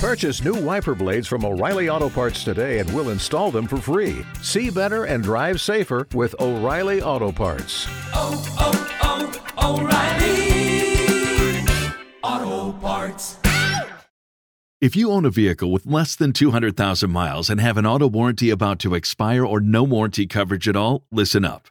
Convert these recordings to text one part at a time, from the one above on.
Purchase new wiper blades from O'Reilly Auto Parts today and we'll install them for free. See better and drive safer with O'Reilly Auto Parts. oh, oh, oh O'Reilly Auto Parts. If you own a vehicle with less than 200,000 miles and have an auto warranty about to expire or no warranty coverage at all, listen up.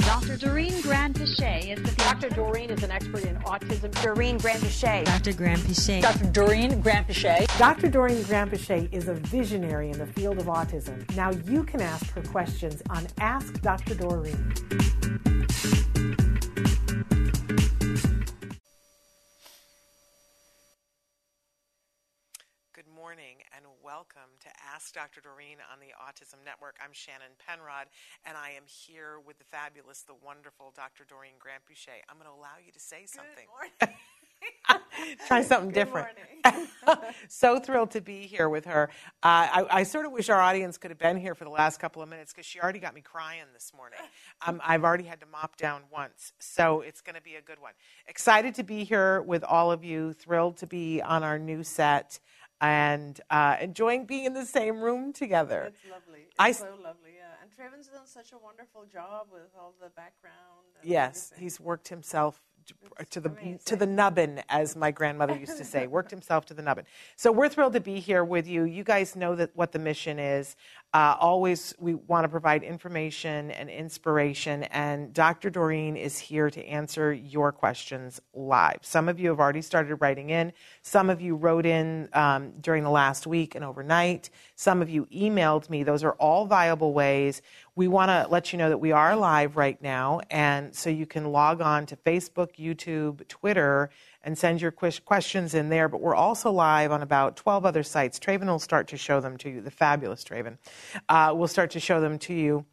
Dr. Doreen Granpeesheh is the Dr. Doreen is an expert in autism. Doreen Granpeesheh. Dr. Granpeesheh. Dr. Doreen Granpeesheh. Dr. Doreen Granpeesheh is a visionary in the field of autism. Now you can ask her questions on Ask Dr. Doreen. Good morning and welcome to Ask Dr. Doreen on the Autism Network. I'm Shannon Penrod and I am here with the fabulous, the wonderful Dr. Doreen Granpeesheh. I'm going to allow you to say something. Try something different. so thrilled to be here with her. Uh, I, I sort of wish our audience could have been here for the last couple of minutes because she already got me crying this morning. Um, I've already had to mop down once, so it's going to be a good one. Excited to be here with all of you. Thrilled to be on our new set and uh, enjoying being in the same room together. It's lovely. It's I- so lovely, yeah. And Trevin's done such a wonderful job with all the background. And Yes, everything. he's worked himself It's to the amazing. to the nubbin, as my grandmother used to say. Worked himself to the nubbin. So we're thrilled to be here with you. You guys know that what the mission is. Uh, always, we want to provide information and inspiration, and Dr. Doreen is here to answer your questions live. Some of you have already started writing in. Some of you wrote in um, during the last week and overnight. Some of you emailed me. Those are all viable ways. We want to let you know that we are live right now, and so you can log on to Facebook, YouTube, Twitter, and send your ques- questions in there. But we're also live on about 12 other sites. Traven will start to show them to you, the fabulous Traven. Uh, will start to show them to you.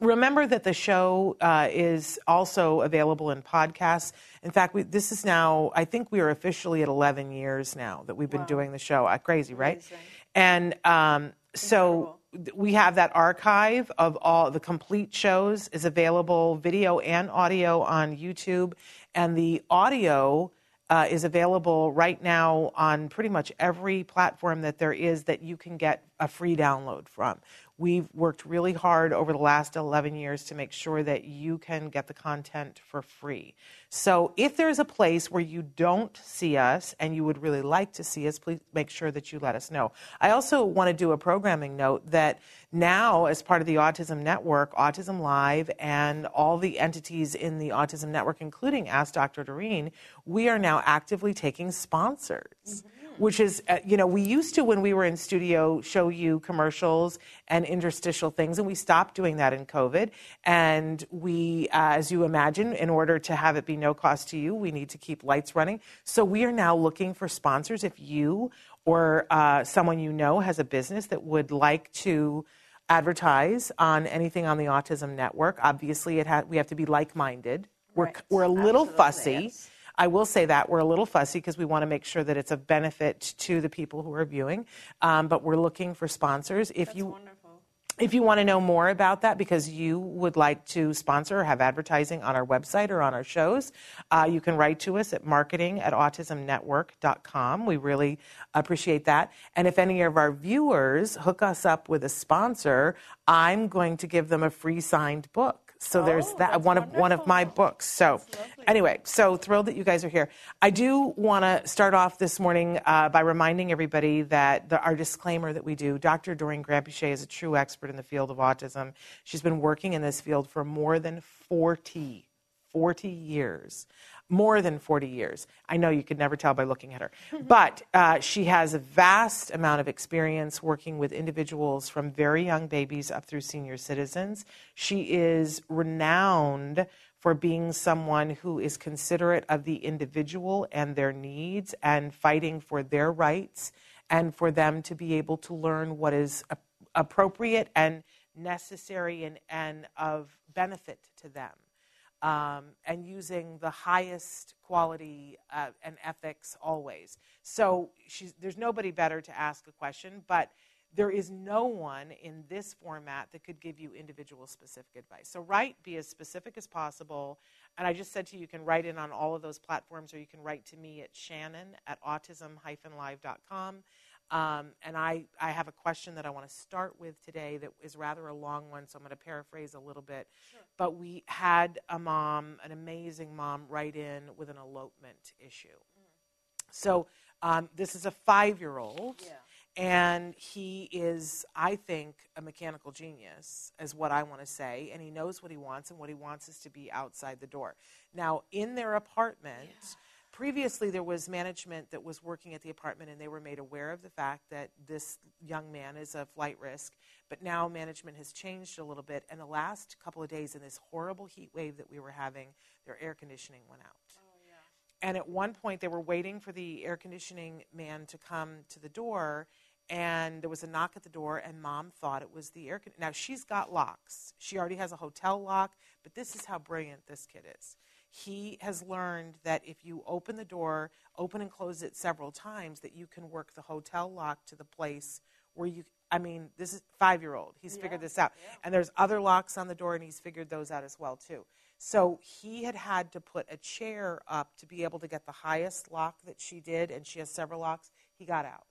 Remember that the show uh, is also available in podcasts. In fact, we, this is now, I think we are officially at 11 years now that we've been doing the show. Uh, crazy, right? Amazing. And um, so we have that archive of all the complete shows is available, video and audio on YouTube, and the audio uh, is available right now on pretty much every platform that there is that you can get a free download from. We've worked really hard over the last 11 years to make sure that you can get the content for free. So if there's a place where you don't see us and you would really like to see us, please make sure that you let us know. I also want to do a programming note that now, as part of the Autism Network, Autism Live, and all the entities in the Autism Network, including Ask Dr. Doreen, we are now actively taking sponsors mm-hmm. Which is, uh, you know, we used to when we were in studio show you commercials and interstitial things, and we stopped doing that in COVID. And we, uh, as you imagine, in order to have it be no cost to you, we need to keep lights running. So we are now looking for sponsors. If you or uh, someone you know has a business that would like to advertise on anything on the Autism Network, obviously it ha- we have to be like-minded. We're, Right. we're a little Absolutely, fussy. yes. I will say that we're a little fussy because we want to make sure that it's of benefit to the people who are viewing. Um, but we're looking for sponsors. If That's you wonderful. If you want to know more about that because you would like to sponsor or have advertising on our website or on our shows, uh, you can write to us at marketing at autismnetwork.com. We really appreciate that. And if any of our viewers hook us up with a sponsor, I'm going to give them a free signed book. So there's Oh, that that's one of one of my books. So anyway, so thrilled that you guys are here. I do want to start off this morning uh, by reminding everybody that the, our disclaimer that we do. Dr. Doreen Granpeesheh is a true expert in the field of autism. She's been working in this field for more than 40, 40 years. More than 40 years. I know you could never tell by looking at her. But uh, she has a vast amount of experience working with individuals from very young babies up through senior citizens. She is renowned for being someone who is considerate of the individual and their needs and fighting for their rights and for them to be able to learn what is appropriate and necessary and, and of benefit to them um, and using the highest quality uh, and ethics always. So there's nobody better to ask a question, but there is no one in this format that could give you individual specific advice. So write, be as specific as possible. And I just said to you, you can write in on all of those platforms, or you can write to me at shannon at autism-live.com. Um, and I, I have a question that I want to start with today that is rather a long one, so I'm going to paraphrase a little bit. Sure. But we had a mom, an amazing mom, write in with an elopement issue. So um, this is a five year old, and he is, I think, a mechanical genius, is what I want to say. And he knows what he wants, and what he wants is to be outside the door. Now, in their apartment, previously there was management that was working at the apartment, and they were made aware of the fact that this young man is a flight risk. But now management has changed a little bit, and the last couple of days in this horrible heat wave that we were having, their air conditioning went out. oh, yeah. And at one point, they were waiting for the air conditioning man to come to the door, and there was a knock at the door, and mom thought it was the air con- Now, she's got locks. She already has a hotel lock, but this is how brilliant this kid is. He has learned that if you open the door, open and close it several times, that you can work the hotel lock to the place where you. I mean, this is five year old. He's figured this out. And there's other locks on the door, and he's figured those out as well, too. So he had had to put a chair up to be able to get the highest lock that she did, and she has several locks. He got out.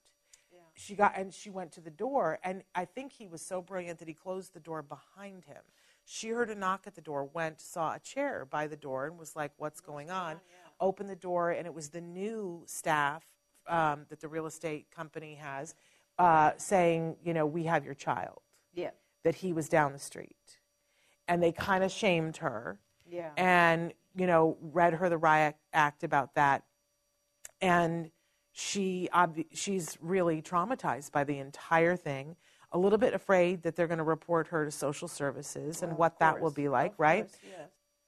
She got and she went to the door, and I think he was so brilliant that he closed the door behind him. She heard a knock at the door, went, saw a chair by the door, and was like, "What's going on?" Opened the door, and it was the new staff um, that the real estate company has uh, saying, "You know, we have your child." Yeah. That he was down the street, and they kind of shamed her Yeah. and you know read her the riot act about that and she obvi- she's really traumatized by the entire thing a little bit afraid that they're going to report her to social services and what that will be like right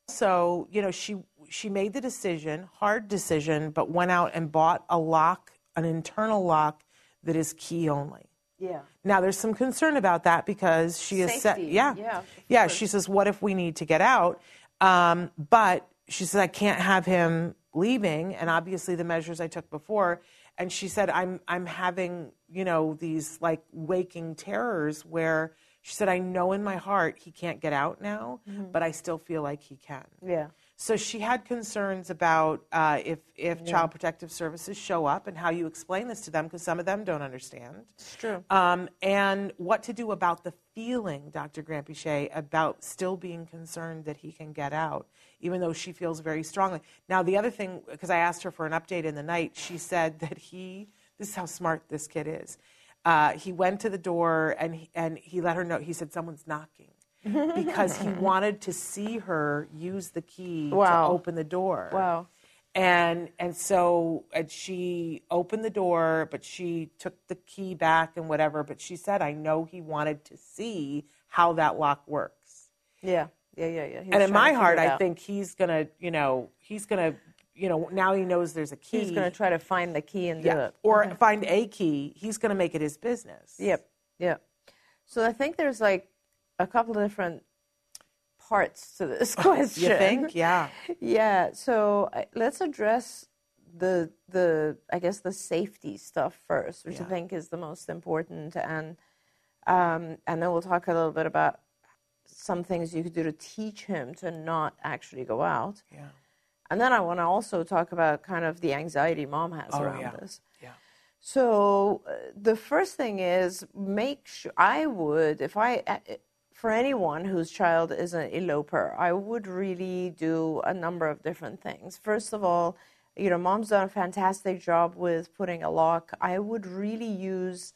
so you know she she made the decision hard decision but went out and bought a lock an internal lock that is key only Yeah. now there's some concern about that because she is set. Yeah, yeah, yeah. She says, "What if we need to get out?" Um, but she says, "I can't have him leaving." And obviously, the measures I took before. And she said, "I'm I'm having you know these like waking terrors where." She said, I know in my heart he can't get out now, Mhm. but I still feel like he can. Yeah. So she had concerns about uh, if if Yeah. Child Protective Services show up and how you explain this to them because some of them don't understand. It's true. Um, and what to do about the feeling, Dr. Granpeesheh, about still being concerned that he can get out, even though she feels very strongly. Now, the other thing, because I asked her for an update in the night, she said that he, this is how smart this kid is. Uh, he went to the door and he, and he let her know, he said, someone's knocking. because he wanted to see her use the key Wow. to open the door. Wow. And and so and she opened the door, but she took the key back and whatever. But she said, "I know he wanted to see how that lock works." Yeah. Yeah. Yeah. Yeah. And in my heart, I think he's gonna, you know, he's gonna, you know, now he knows there's a key. he's going to try to find the key and do yeah, it. or Mhm. find a key. He's gonna make it his business. Yep. Yep. So I think there's like a couple of different parts to this question. You think? Yeah. Yeah. So let's address the the I guess the safety stuff first, which I think is the most important. And Um, and then we'll talk a little bit about some things you could do to teach him to not actually go out. Yeah. And then I want to also talk about kind of the anxiety mom has Oh, around yeah. this. Yeah. So uh, the first thing is make sure I would if I uh, for anyone whose child is an eloper, I would really do a number of different things. First of all, you know, mom's done a fantastic job with putting a lock. I would really use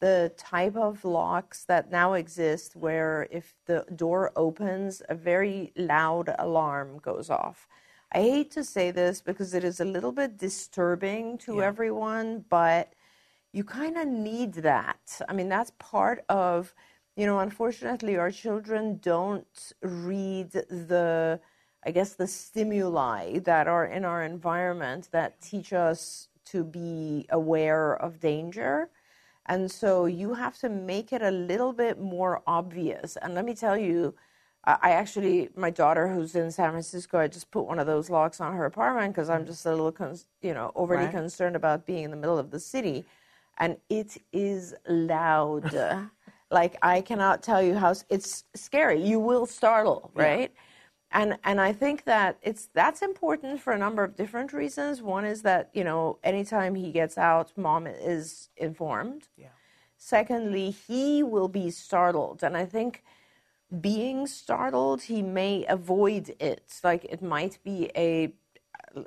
the type of locks that now exist where if the door opens, a very loud alarm goes off. I hate to say this because it is a little bit disturbing to everyone, but you kind of need that. I mean, that's part of, you know, unfortunately, our children don't read the, I guess, the stimuli that are in our environment that teach us to be aware of danger. And so you have to make it a little bit more obvious. And let me tell you, I I actually, my daughter who's in San Francisco, I just put one of those locks on her apartment because I'm just a little, cons- you know, overly Right. concerned about being in the middle of the city. And it is loud. like I cannot tell you how it's scary. You will startle, right? And and I think that it's that's important for a number of different reasons. One is that you know anytime he gets out, mom is informed. Yeah. Secondly, he will be startled, and I think being startled, he may avoid it. Like it might be a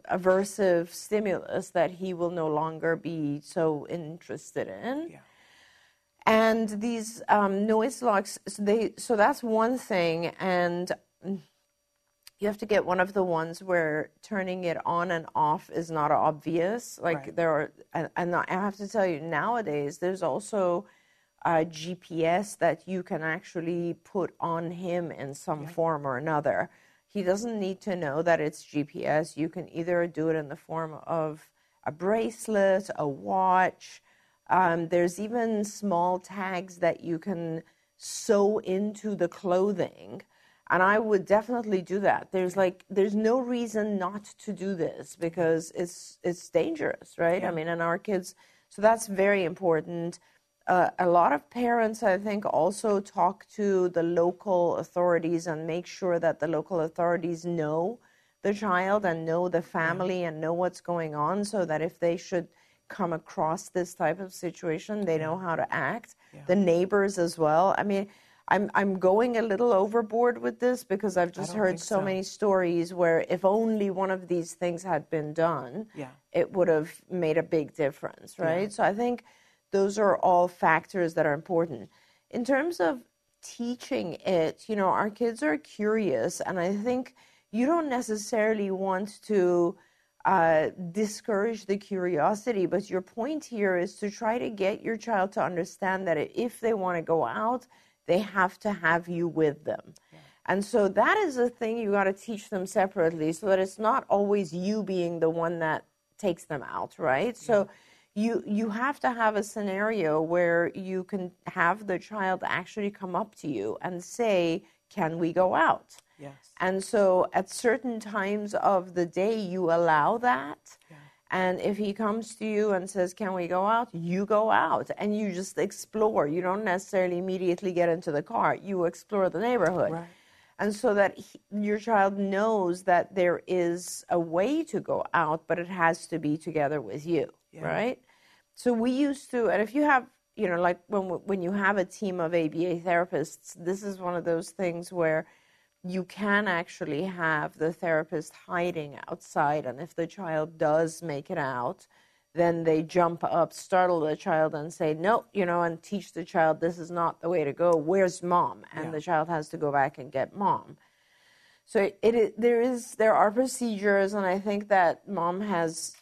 aversive stimulus that he will no longer be so interested in. Yeah. And these um, noise locks, so they so that's one thing, and you have to get one of the ones where turning it on and off is not obvious. Like Right. there are, and, and I have to tell you, nowadays there's also a GPS that you can actually put on him in some form or another. He doesn't need to know that it's GPS. You can either do it in the form of a bracelet, a watch. Um, there's even small tags that you can sew into the clothing. And I would definitely do that. There's like there's no reason not to do this because it's it's dangerous, right? I mean, and our kids. So that's very important. Uh, a lot of parents, I think, also talk to the local authorities and make sure that the local authorities know the child and know the family and know what's going on so that if they should come across this type of situation, they know how to act. The neighbors as well. I mean, I'm I'm going a little overboard with this because I've just heard so, so. many stories where if only one of these things had been done, Yeah. it would have made a big difference, right? So I think those are all factors that are important. In terms of teaching it, you know, our kids are curious, and I think you don't necessarily want to uh, discourage the curiosity, but your point here is to try to get your child to understand that if they want to go out, they have to have you with them. And so that is a thing you got to teach them separately so that it's not always you being the one that takes them out, right? So you you have to have a scenario where you can have the child actually come up to you and say, "Can we go out?" Yes. And so at certain times of the day you allow that. yeah. And if he comes to you and says, Can we go out? You go out and you just explore. You don't necessarily immediately get into the car. You explore the neighborhood. Right. And so that he, your child knows that there is a way to go out, but it has to be together with you, right? So we used to, and if you have, you know, like when when you have a team of ABA therapists, this is one of those things where you can actually have the therapist hiding outside, and if the child does make it out, then they jump up, startle the child, and say, "No," you know, and teach the child this is not the way to go. Where's mom? And the child has to go back and get mom. So it, it there is there are procedures, and I think that mom has,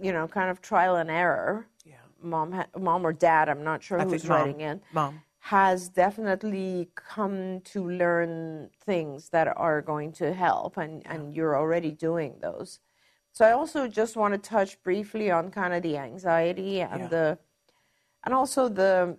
you know, kind of trial and error. Yeah. Mom, ha- mom or dad, I'm not sure I who's mom. writing in Mom. has definitely come to learn things that are going to help, and, and you're already doing those. So I also just want to touch briefly on kind of the anxiety and Yeah. the, and also the,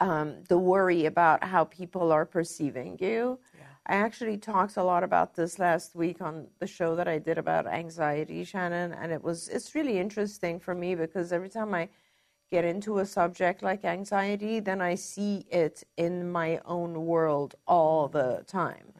um, the worry about how people are perceiving you. I actually talked a lot about this last week on the show that I did about anxiety, Shannon, and it was it's really interesting for me because every time I get into a subject like anxiety, then I see it in my own world all the time.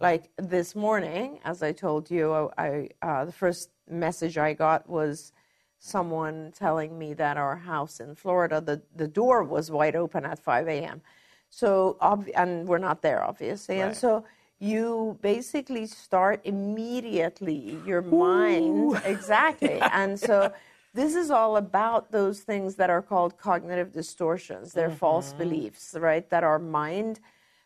Like this morning, as I told you, I, uh, the first message I got was someone telling me that our house in Florida, the, the door was wide open at 5 a.m. So, ob- and we're not there, obviously. And so you basically start immediately, your mind, exactly. and so this is all about those things that are called cognitive distortions. They're false mm-hmm. beliefs, right? That our mind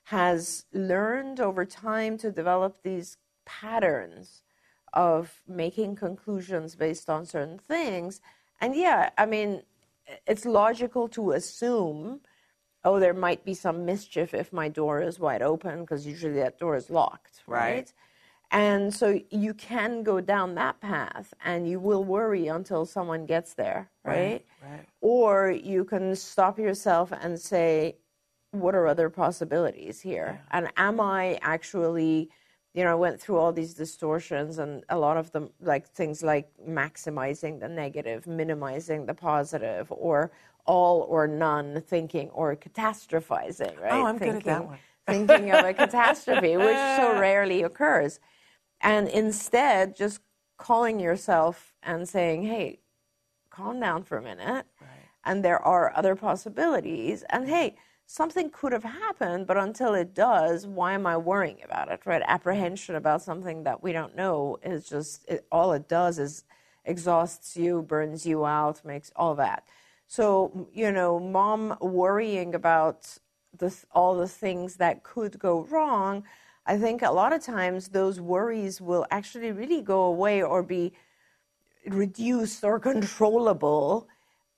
has learned over time to develop these patterns of making conclusions based on certain things. And yeah, I mean, it's logical to assume, oh, there might be some mischief if my door is wide open, because usually that door is locked, right? Right. And so you can go down that path and you will worry until someone gets there, right? right. Or you can stop yourself and say, what are other possibilities here? And am I actually, you know, I went through all these distortions and a lot of them, like things like maximizing the negative, minimizing the positive, or all or none thinking, or catastrophizing, oh, right? Oh, I'm good thinking, at that one. thinking of a catastrophe, which so rarely occurs. And instead, just calling yourself and saying, hey, calm down for a minute. And there are other possibilities. And hey, something could have happened, but until it does, why am I worrying about it, right? Apprehension about something that we don't know is just, it, all it does is exhausts you, burns you out, makes all that. So, you know, mom worrying about the, all the things that could go wrong, I think a lot of times those worries will actually really go away or be reduced or controllable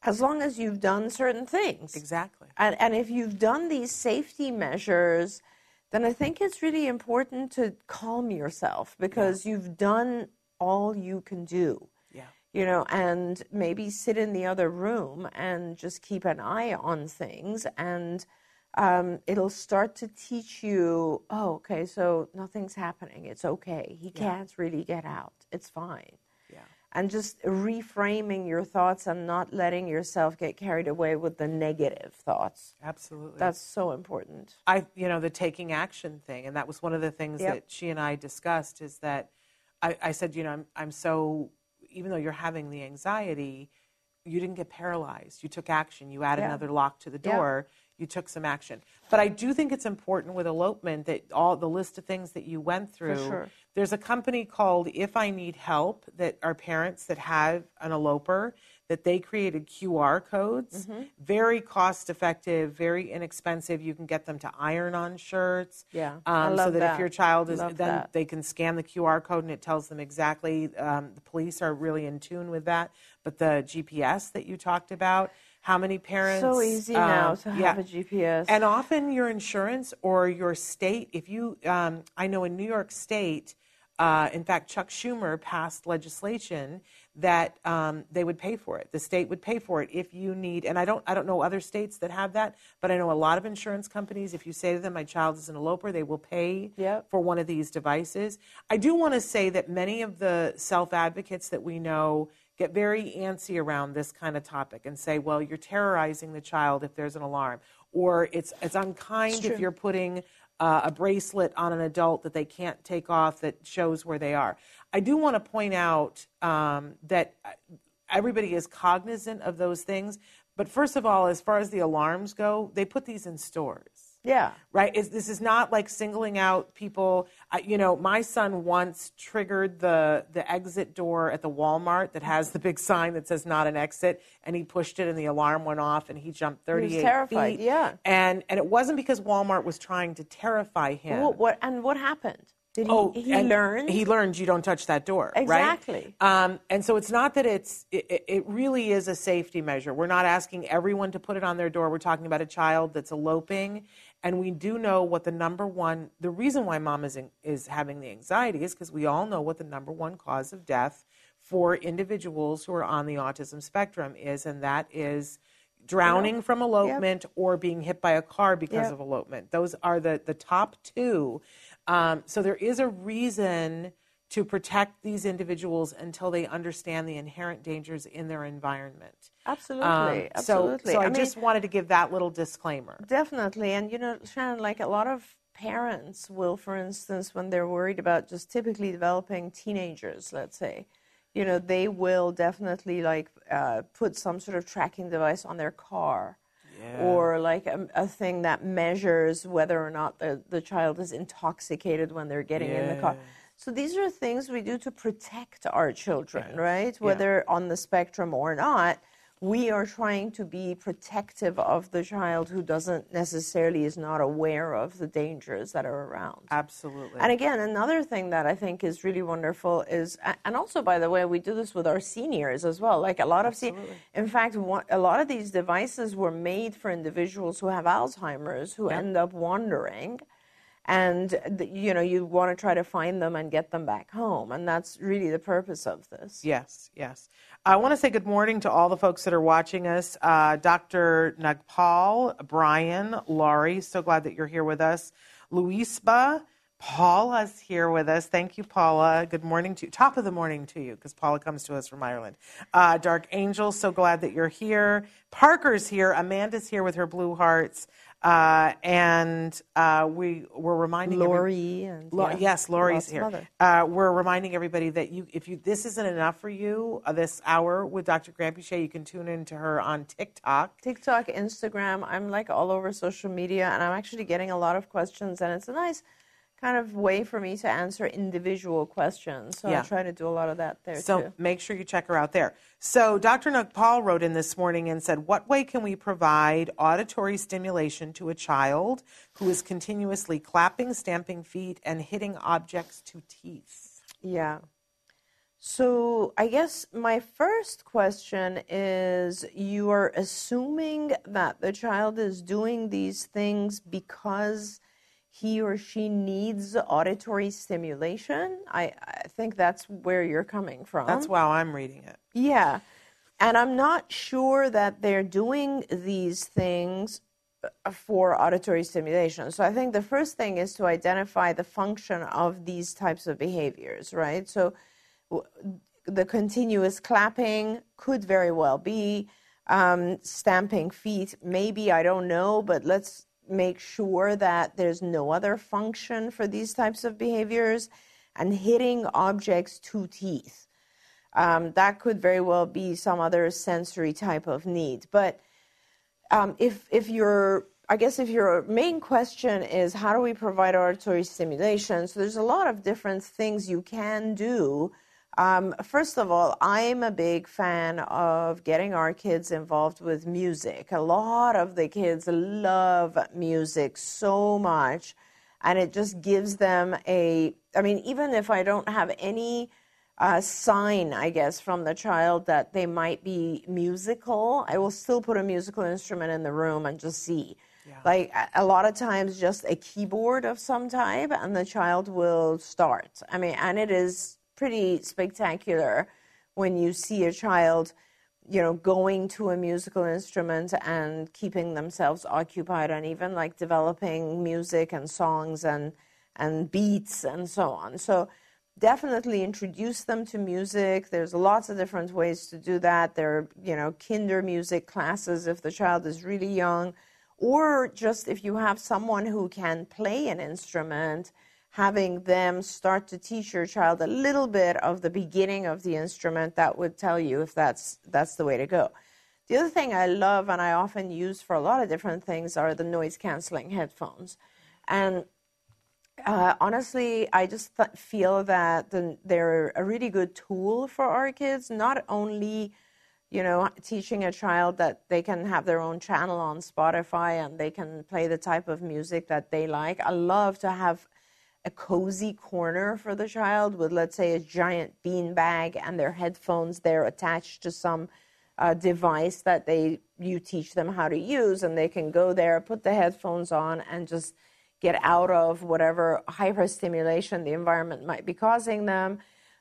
as long as you've done certain things. Exactly. And, and if you've done these safety measures, then I think it's really important to calm yourself because you've done all you can do. Yeah. You know, and maybe sit in the other room and just keep an eye on things, and um, it'll start to teach you. Oh, okay, so nothing's happening. It's okay. He can't really get out. It's fine Yeah. and just reframing your thoughts and not letting yourself get carried away with the negative thoughts. Absolutely. That's so important. I, you know, the taking action thing, and that was one of the things Yep. that she and I discussed. Is that I, I said, you know, I'm, I'm so, even though you're having the anxiety, you didn't get paralyzed. You took action. You added Yeah. another lock to the Yeah. door. You took some action. But I do think it's important with elopement that all the list of things that you went through. sure. There's a company called If I Need Help that are parents that have an eloper that they created QR codes. Mm-hmm. Very cost effective, very inexpensive. You can get them to iron on shirts. Yeah, I Um, so love that, if your child is, Love then that. they can scan the QR code and it tells them exactly. Um, the police are really in tune with that. But the GPS that you talked about, how many parents? So easy now um, to yeah. have a GPS. And often your insurance or your state, if you, um, I know in New York State, uh, in fact, Chuck Schumer passed legislation that um, they would pay for it. The state would pay for it if you need. And I don't, I don't know other states that have that, but I know a lot of insurance companies. If you say to them, "My child is an eloper," they will pay Yep. for one of these devices. I do want to say that many of the self advocates that we know get very antsy around this kind of topic and say, well, you're terrorizing the child if there's an alarm, or it's, it's unkind if you're putting uh, a bracelet on an adult that they can't take off that shows where they are. I do want to point out um, that uh, everybody is cognizant of those things. But first of all, as far as the alarms go, they put these in stores yeah. right? Is this is not like singling out people. I, you know, my son once triggered the the exit door at the Walmart that has the big sign that says "not an exit," and he pushed it, and the alarm went off, and he jumped thirty eight he was terrified, feet. yeah. and and it wasn't because Walmart was trying to terrify him. What, what and what happened? Did he, Oh, he learned? He learned you don't touch that door. Exactly. Right? Um, and so it's not that it's. It, it- it really is a safety measure. We're not asking everyone to put it on their door. We're talking about a child that's eloping, and we do know what the number one. The reason why mom is in, is having the anxiety is because we all know what the number one cause of death for individuals who are on the autism spectrum is, and that is drowning from elopement or being hit by a car because Yep. of elopement. Those are the, the top two. Um, so there is a reason to protect these individuals until they understand the inherent dangers in their environment. Absolutely, Um, absolutely. So, so I, I mean- just wanted to give that little disclaimer. Definitely. And, you know, Shannon, like a lot of parents will, for instance, when they're worried about just typically developing teenagers, let's say, you know, they will definitely like uh, put some sort of tracking device on their car. Or like a, a thing that measures whether or not the, the child is intoxicated when they're getting in the car. Yeah. So these are things we do to protect our children, right? Whether on the spectrum or not, we are trying to be protective of the child who doesn't necessarily is not aware of the dangers that are around. Absolutely. And again, another thing that I think is really wonderful is, and also by the way, we do this with our seniors as well. Like a lot of, se- in fact, a lot of these devices were made for individuals who have Alzheimer's who end up wandering, and you know you want to try to find them and get them back home, and that's really the purpose of this. Yes, yes. I want to say good morning to all the folks that are watching us. Uh, Dr. Nagpal, Brian, Laurie, so glad that you're here with us. Luisba, Paula's here with us. Thank you, Paula. Good morning to you. Top of the morning to you, because Paula comes to us from Ireland. Uh, Dark Angel, so glad that you're here. Parker's here. Amanda's here with her blue hearts. Uh, and uh, we were reminding Lori every, and Lo, yeah, yes, Lori's here. Uh, we're reminding everybody that you, if you this isn't enough for you, uh, this hour with Dr. Granpeesheh, you can tune in to her on TikTok. TikTok, Instagram. I'm like all over social media, and I'm actually getting a lot of questions, and it's a nice kind of way for me to answer individual questions. So Yeah. I try to do a lot of that there So too. make sure you check her out there. So Dr. Nagpal wrote in this morning and said, "What way can we provide auditory stimulation to a child who is continuously clapping, stamping feet, and hitting objects to teeth?" Yeah. So I guess my first question is you are assuming that the child is doing these things because he or she needs auditory stimulation. I, I think that's where you're coming from. That's how I'm reading it. Yeah. And I'm not sure that they're doing these things uh, for auditory stimulation. So I think the first thing is to identify the function of these types of behaviors, right? So the continuous clapping could very well be um, stamping feet. Maybe, I don't know, but let's make sure that there's no other function for these types of behaviors and hitting objects to teeth um, that could very well be some other sensory type of need. But um, if if your I guess if your main question is how do we provide auditory stimulation, so there's a lot of different things you can do. Um, first of all, I'm a big fan of getting our kids involved with music. A lot of the kids love music so much, and it just gives them a. I mean, even if I don't have any uh, sign, I guess, from the child that they might be musical, I will still put a musical instrument in the room and just see. Like a- a lot of times, just a keyboard of some type, and the child will start. I mean, and it is pretty spectacular when you see a child, you know, going to a musical instrument and keeping themselves occupied, and even like developing music and songs and and beats and so on. So definitely introduce them to music. There's lots of different ways to do that. There are, you know, Kindermusik classes if the child is really young, or just if you have someone who can play an instrument, having them start to teach your child a little bit of the beginning of the instrument, that would tell you if that's that's the way to go. The other thing I love and I often use for a lot of different things are the noise canceling headphones. And uh, honestly, I just th- feel that the, they're a really good tool for our kids, not only you know, teaching a child that they can have their own channel on Spotify and they can play the type of music that they like. I love to have a cozy corner for the child with, let's say, a giant bean bag and their headphones there attached to some uh, device that they you teach them how to use, and they can go there, put the headphones on, and just get out of whatever hyperstimulation the environment might be causing them.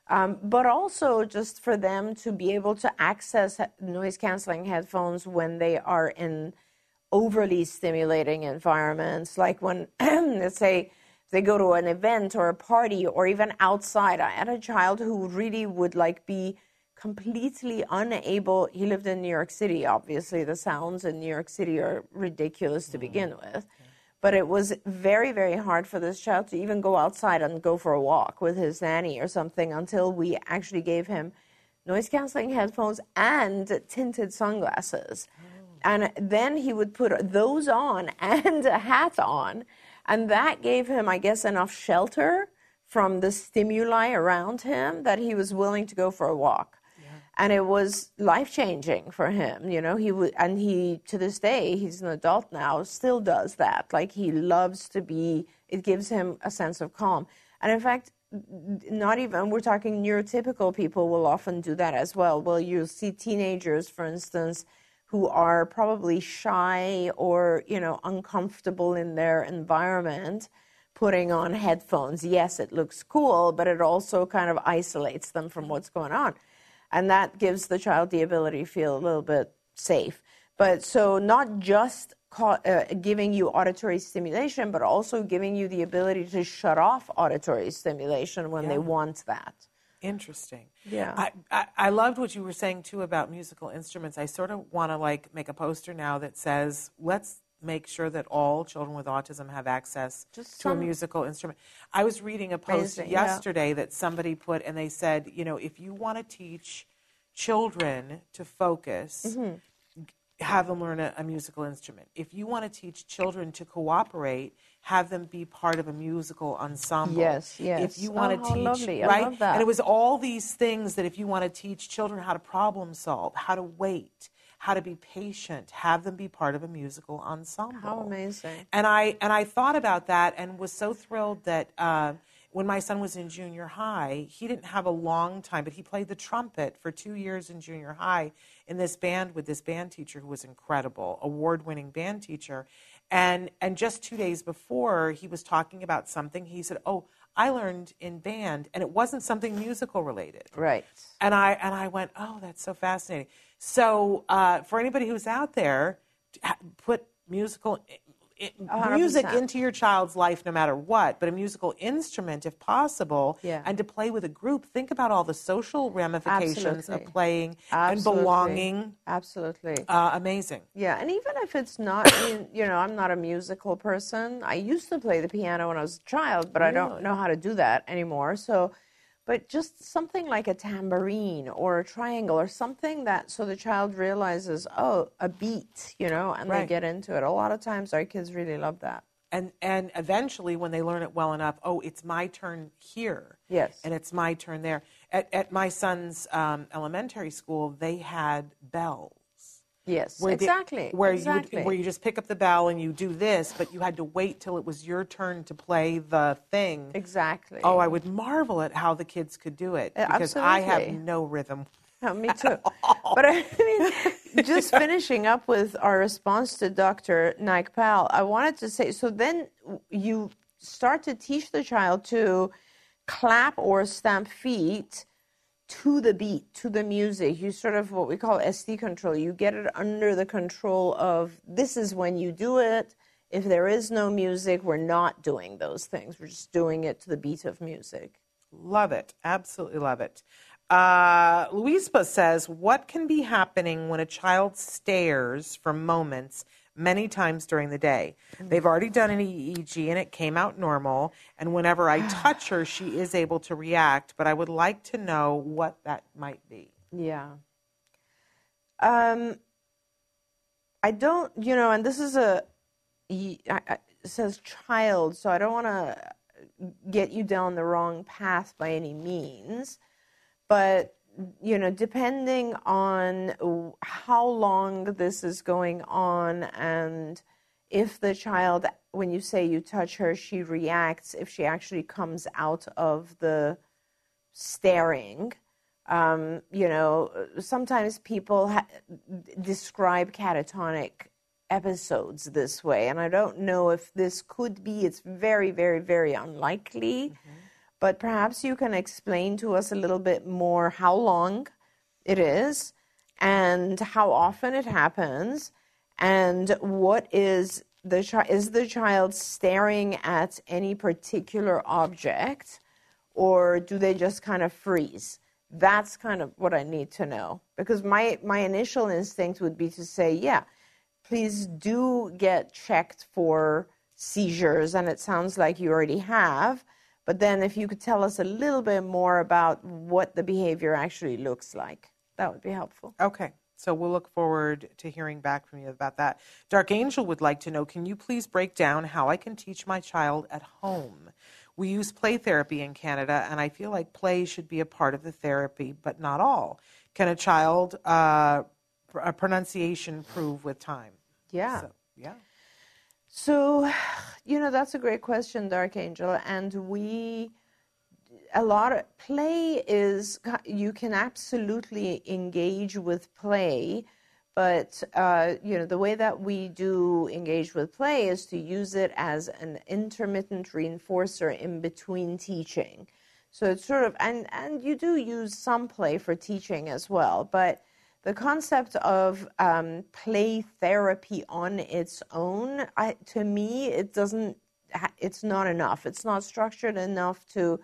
Um, but also just for them to be able to access noise canceling headphones when they are in overly stimulating environments, like when, let's say, they go to an event or a party or even outside. I had a child who really would like be completely unable. He lived in New York City. Obviously, the sounds in New York City are ridiculous to mm-hmm. begin with. But it was very, very hard for this child to even go outside and go for a walk with his nanny or something until we actually gave him noise canceling headphones and tinted sunglasses. Oh. And then he would put those on and a hat on. And that gave him, I guess, enough shelter from the stimuli around him that he was willing to go for a walk. And it was life changing for him, you know. He would, and he to this day, he's an adult now, still does that. Like he loves to be. It gives him a sense of calm. And in fact, not even we're talking neurotypical people will often do that as well. Well, you'll see teenagers, for instance, who are probably shy or you know uncomfortable in their environment putting on headphones. Yes it looks cool but it also kind of isolates them from what's going on. And that gives the child the ability to feel a little bit safe. But so not just ca- uh, giving you auditory stimulation but also giving you the ability to shut off auditory stimulation when they want that Interesting. Yeah. I, I, I loved what you were saying too about musical instruments. I sort of want to like make a poster now that says, let's make sure that all children with autism have access Just to a musical instrument. I was reading a post Amazing, yeah. yesterday that somebody put, and they said, you know, if you want to teach children to focus, Mm-hmm. have them learn a, a musical instrument. If you want to teach children to cooperate, have them be part of a musical ensemble. Yes, yes. If you want Oh, to how teach, lovely. I right? love that. And it was all these things that if you want to teach children how to problem solve, how to wait, how to be patient, have them be part of a musical ensemble. how amazing And I and I thought about that and was so thrilled that uh, when my son was in junior high, he didn't have a long time, but he played the trumpet for two years in junior high in this band with this band teacher who was incredible, award-winning band teacher. And and just two days before, he was talking about something. He said, "Oh, I learned in band, and it wasn't something musical related." right And I and I went, oh, that's so fascinating. So uh, for anybody who's out there, put musical music 100%. into your child's life, no matter what. But a musical instrument, if possible, Yeah. and to play with a group. Think about all the social ramifications Absolutely. of playing and belonging. absolutely Uh, amazing. Yeah, and even if it's not, I mean, you know, I'm not a musical person. I used to play the piano when I was a child, but I don't know how to do that anymore. So, but just something like a tambourine or a triangle or something that so the child realizes, oh, a beat, you know, and they get into it. A lot of times our kids really love that. And and eventually, when they learn it well enough, oh, it's my turn here. Yes. and it's my turn there. At, at my son's um, elementary school, they had bells. Yes, Where exactly. where exactly. you would, where you just pick up the bell and you do this, but you had to wait till it was your turn to play the thing. exactly. Oh, I would marvel at how the kids could do it because I have no rhythm. Me too. But I mean, just finishing up with our response to Dr. Nagpal, I wanted to say so then you start to teach the child to clap or stamp feet to the beat, to the music. You sort of what we call SD control. You get it under the control of this is when you do it. If there is no music, we're not doing those things. We're just doing it to the beat of music. Love it. Absolutely love it. Uh, Luispa says, What can be happening when a child stares for moments many times during the day? They've already done an EEG and it came out normal. And whenever I touch her, she is able to react. But I would like to know what that might be. Yeah. Um, I don't, you know, and this is a, it says child, so I don't want to get you down the wrong path by any means. But, you know, depending on how long this is going on and if the child, when you say you touch her, she reacts, if she actually comes out of the staring. Um, you know, sometimes people ha- describe catatonic episodes this way, and I don't know if this could be. It's very, very, very unlikely, but perhaps you can explain to us a little bit more how long it is and how often it happens and what is the chi- is the child staring at any particular object, or do they just kind of freeze? That's kind of what I need to know because my my initial instinct would be to say, yeah, please do get checked for seizures, and it sounds like you already have. But then, if you could tell us a little bit more about what the behavior actually looks like, that would be helpful. Okay. So we'll look forward to hearing back from you about that. Dark Angel would like to know can you please break down how I can teach my child at home? We use play therapy in Canada, and I feel like play should be a part of the therapy, but not all. Can a child uh, a pronunciation prove with time? Yeah. So, yeah. So, you know, that's a great question, Dark Angel. And we, a lot of play is, you can absolutely engage with play, but, uh, you know, the way that we do engage with play is to use it as an intermittent reinforcer in between teaching. So it's sort of, and, and you do use some play for teaching as well, but the concept of um, play therapy on its own, I, to me, it doesn't. It's not enough. It's not structured enough to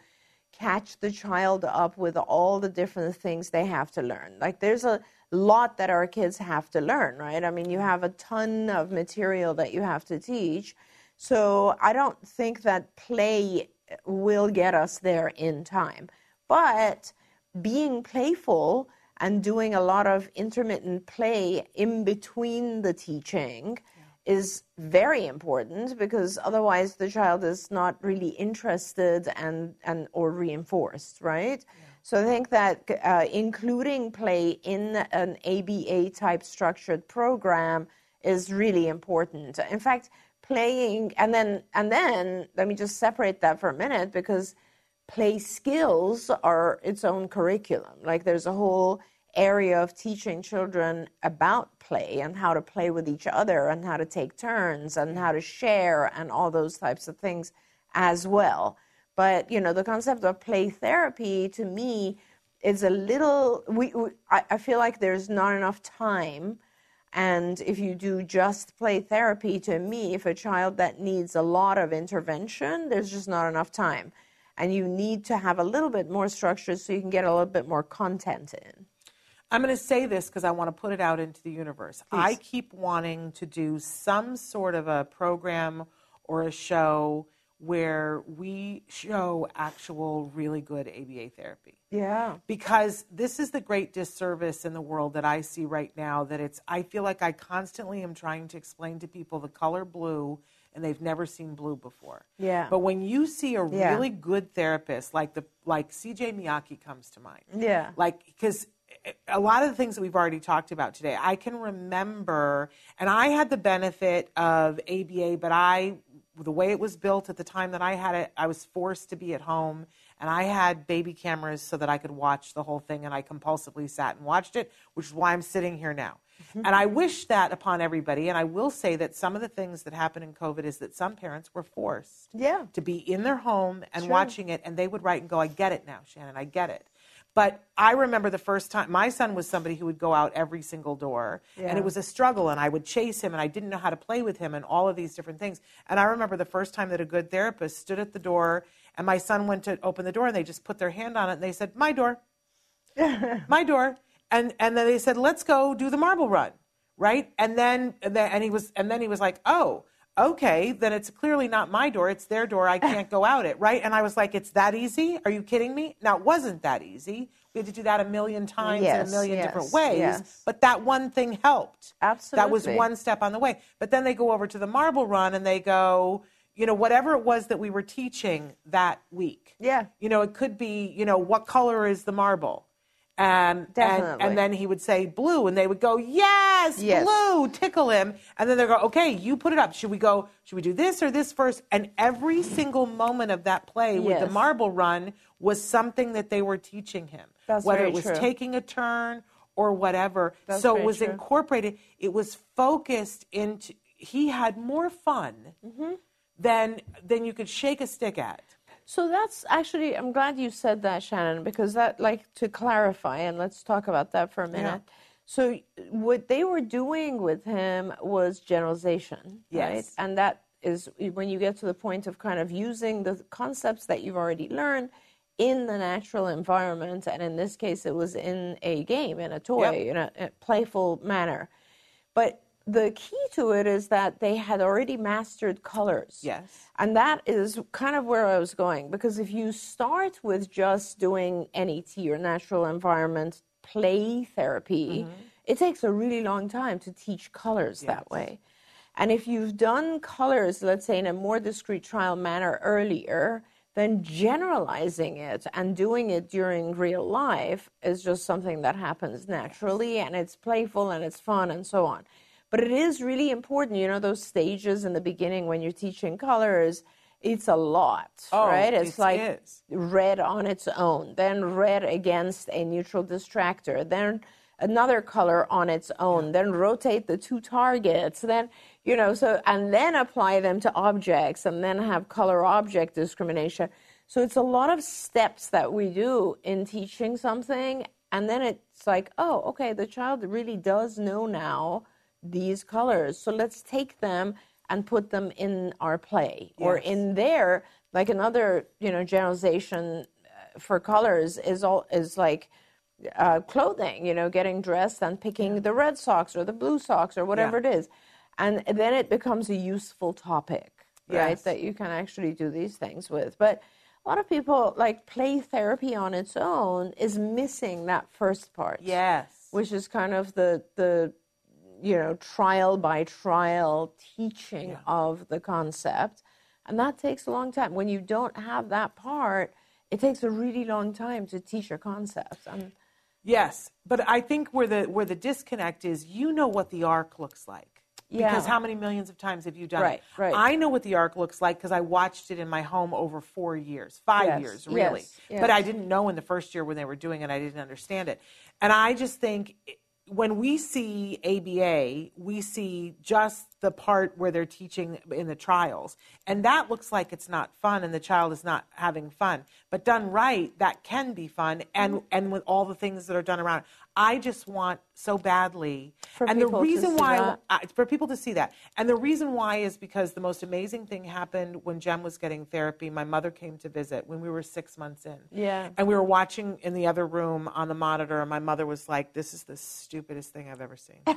catch the child up with all the different things they have to learn. Like there's a lot that our kids have to learn, right? I mean, you have a ton of material that you have to teach. So I don't think that play will get us there in time. But being playful and doing a lot of intermittent play in between the teaching yeah. is very important because otherwise the child is not really interested and, and or reinforced right yeah. so i think that uh, including play in an aba type structured program is really important in fact playing and then and then let me just separate that for a minute because play skills are its own curriculum like there's a whole area of teaching children about play and how to play with each other and how to take turns and how to share and all those types of things as well. But you know, the concept of play therapy to me is a little. We, we I, I feel like there's not enough time. And if you do just play therapy, to me, if a child that needs a lot of intervention, there's just not enough time. And you need to have a little bit more structure so you can get a little bit more content in. I'm going to say this because I want to put it out into the universe. Please. I keep wanting to do some sort of a program or a show where we show actual really good ABA therapy. Yeah. Because this is the great disservice in the world that I see right now that it's I feel like I constantly am trying to explain to people the color blue and they've never seen blue before. Yeah. But when you see a yeah. really good therapist like the like CJ Miyake comes to mind. Yeah. Like cuz a lot of the things that we've already talked about today, I can remember, and I had the benefit of ABA, but I, the way it was built at the time that I had it, I was forced to be at home, and I had baby cameras so that I could watch the whole thing, and I compulsively sat and watched it, which is why I'm sitting here now. Mm-hmm. And I wish that upon everybody, and I will say that some of the things that happened in COVID is that some parents were forced yeah. to be in their home and watching it, and they would write and go, I get it now, Shannon, I get it. But I remember the first time my son was somebody who would go out every single door, yeah. and it was a struggle. And I would chase him, and I didn't know how to play with him, and all of these different things. And I remember the first time that a good therapist stood at the door, and my son went to open the door, and they just put their hand on it, and they said, "My door, my door," and and then they said, "Let's go do the marble run." Right, and then, and then, and he was, and then he was like, "Oh, okay, then it's clearly not my door. It's their door. I can't go out it, right? And I was like, it's that easy? Are you kidding me? Now, it wasn't that easy. We had to do that a million times yes, in a million yes, different ways. Yes. But that one thing helped. Absolutely. That was one step on the way. But then they go over to the marble run and they go, you know, whatever it was that we were teaching that week. Yeah. You know, it could be, you know, what color is the marble? And, and and then he would say blue, and they would go, yes, yes, blue, tickle him. And then they go, okay, you put it up. Should we go? Should we do this or this first? And every single moment of that play with the marble run was something that they were teaching him, That's whether it was true. taking a turn or whatever. That's so it was true. incorporated. It was focused into. He had more fun Mm-hmm. than than you could shake a stick at. So that's actually, I'm glad you said that, Shannon, because that, like, to clarify, and let's talk about that for a minute. So what they were doing with him was generalization, right? And that is when you get to the point of kind of using the concepts that you've already learned in the natural environment, and in this case, it was in a game, in a toy, Yep. in a, a playful manner. But the key to it is that they had already mastered colors. Yes. And that is kind of where I was going because if you start with just doing NET or natural environment play therapy, mm-hmm. it takes a really long time to teach colors that way. And if you've done colors, let's say in a more discrete trial manner earlier, then generalizing it and doing it during real life is just something that happens naturally and it's playful and it's fun and so on. But it is really important, you know, those stages in the beginning when you're teaching colors, it's a lot, Oh, right? It's it like is. red on its own, then red against a neutral distractor, then another color on its own, then rotate the two targets, then, you know, so, and then apply them to objects and then have color object discrimination. So it's a lot of steps that we do in teaching something. And then it's like, oh, okay, the child really does know now these colors. So let's take them and put them in our play or in there. Like another, you know, generalization uh, for colors is all is like uh, clothing. You know, getting dressed and picking the red socks or the blue socks or whatever Yeah. it is, and then it becomes a useful topic, right? Yes. That you can actually do these things with, but. A lot of people like play therapy on its own is missing that first part Yes. which is kind of the the you know trial by trial teaching of the concept and that takes a long time when you don't have that part it takes a really long time to teach a concept and Yes, but I think where the where the disconnect is, you know what the arc looks like. Because how many millions of times have you done Right, it? right. I know what the arc looks like because I watched it in my home over four years, five Yes, years, really. yes, But I didn't know in the first year when they were doing it, I didn't understand it. And I just think i- when we see ABA, we see just the part where they're teaching in the trials. And that looks like it's not fun and the child is not having fun. But done right, that can be fun and Mm-hmm. and with all the things that are done around. it. I just want so badly For and the reason why uh, for people to see that. And the reason why is because the most amazing thing happened when Jem was getting therapy. My mother came to visit when we were six months in. Yeah. And we were watching in the other room on the monitor, and my mother was like, This is the stupidest thing I've ever seen.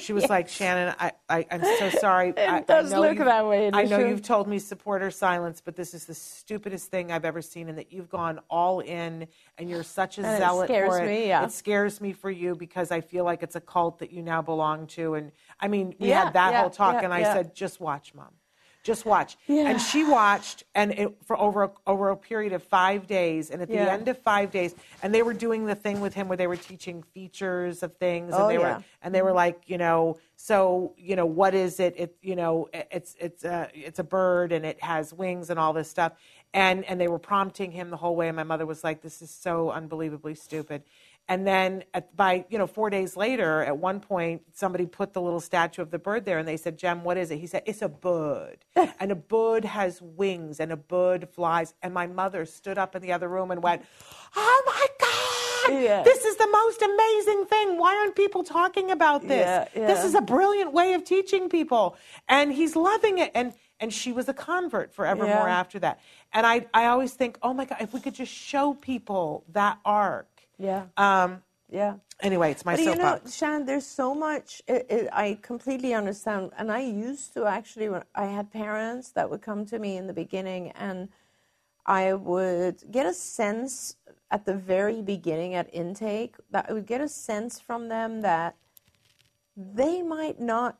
She was like, Shannon, I, I, I'm so sorry. I, does I look that way I know you've told me support or silence, but this is the stupidest thing I've ever seen, and that you've gone all in, and you're such a And it zealot scares for it. me, yeah. It scares me for you because I feel like it's a cult that you now belong to. And I mean, we Yeah, had that yeah, whole talk, and I said, just watch, mom. Just watch. Yeah. And she watched, and it, for over a, over a period of five days. And at the Yeah. end of five days, and they were doing the thing with him where they were teaching features of things, and Oh, they yeah. were and they were mm-hmm. like, you know, so you know, what is it? It you know, it- it's it's a it's a bird and it has wings and all this stuff, and and they were prompting him the whole way. And my mother was like, this is so unbelievably stupid. And then at, by you know four days later, at one point, somebody put the little statue of the bird there, and they said, "Jem, what is it?" He said, "It's a bird, and a bird has wings, and a bird flies." And my mother stood up in the other room and went, "Oh my God, Yeah. this is the most amazing thing! Why aren't people talking about this? Yeah, This is a brilliant way of teaching people." And he's loving it, and and she was a convert forevermore Yeah. after that. And I I always think, oh my God, if we could just show people that arc. Yeah Um, yeah anyway, it's my but you know, soapbox. Shannon, there's so much. It, it, I completely understand, and I used to actually. When I had parents that would come to me in the beginning, and I would get a sense at the very beginning at intake that I would get a sense from them that they might not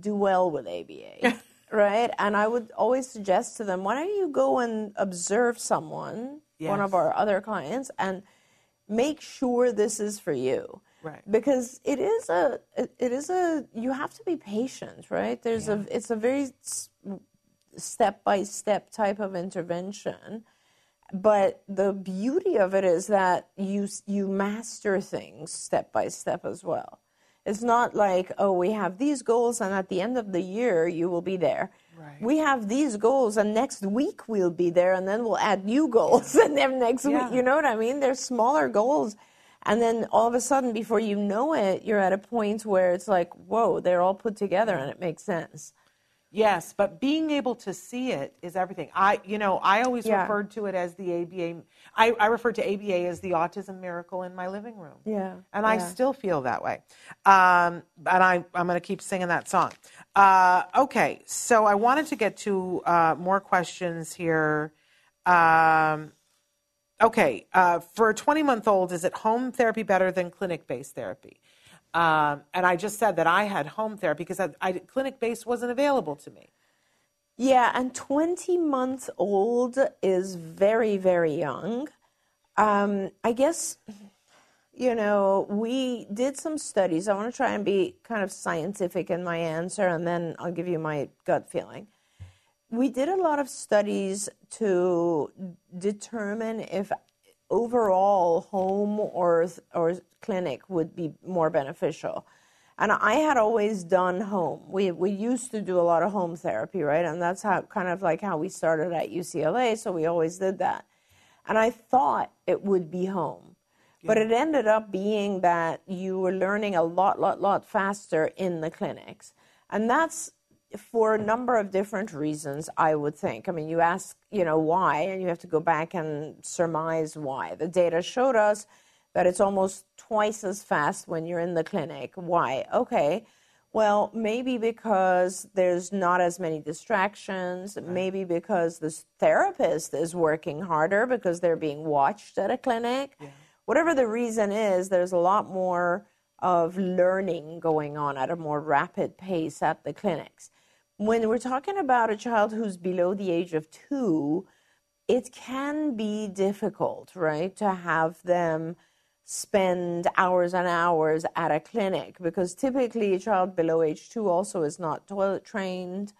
do well with ABA, right? And I would always suggest to them, why don't you go and observe someone, one of our other clients, and make sure this is for you. Right. Because it is a, it, is a, you have to be patient, right? There's a, it's a very step by step type of intervention. But the beauty of it is that you you master things step by step as well. It's not like oh we have these goals and at the end of the year you will be there. Right. We have these goals and next week we'll be there and then we'll add new goals and then next Yeah. week you know what I mean? They're smaller goals And then all of a sudden, before you know it, you're at a point where it's like, whoa, they're all put together and it makes sense. Yes, but being able to see it is everything. I, you know, I always Yeah. referred to it as the ABA. I, I referred to ABA as the autism miracle in my living room. Yeah. And I still feel that way. Um, and I, I'm going to keep singing that song. Uh, okay, so I wanted to get to uh, more questions here. Um, okay, uh, for a 20 month old, is it home therapy better than clinic based therapy? Um, and I just said that I had home therapy because I, I, clinic based wasn't available to me. Yeah, and 20 months old is very, very young. Um, I guess, you know, we did some studies. I want to try and be kind of scientific in my answer, and then I'll give you my gut feeling. We did a lot of studies to determine if overall home or, or clinic would be more beneficial. And I had always done home. We we used to do a lot of home therapy, right? And that's how kind of like how we started at UCLA. So we always did that. And I thought it would be home, but it ended up being that you were learning a lot, lot, lot faster in the clinics, and that's for a number of different reasons. I would think. I mean, you ask, you know, why, and you have to go back and surmise why. The data showed us that it's almost twice as fast when you're in the clinic. Why? Okay. Well, maybe because there's not as many distractions, maybe because the therapist is working harder because they're being watched at a clinic. Whatever the reason is, there's a lot more of learning going on at a more rapid pace at the clinics. When we're talking about a child who's below the age of two, it can be difficult, right, to have them spend hours and hours at a clinic because typically a child below age two also is not toilet trained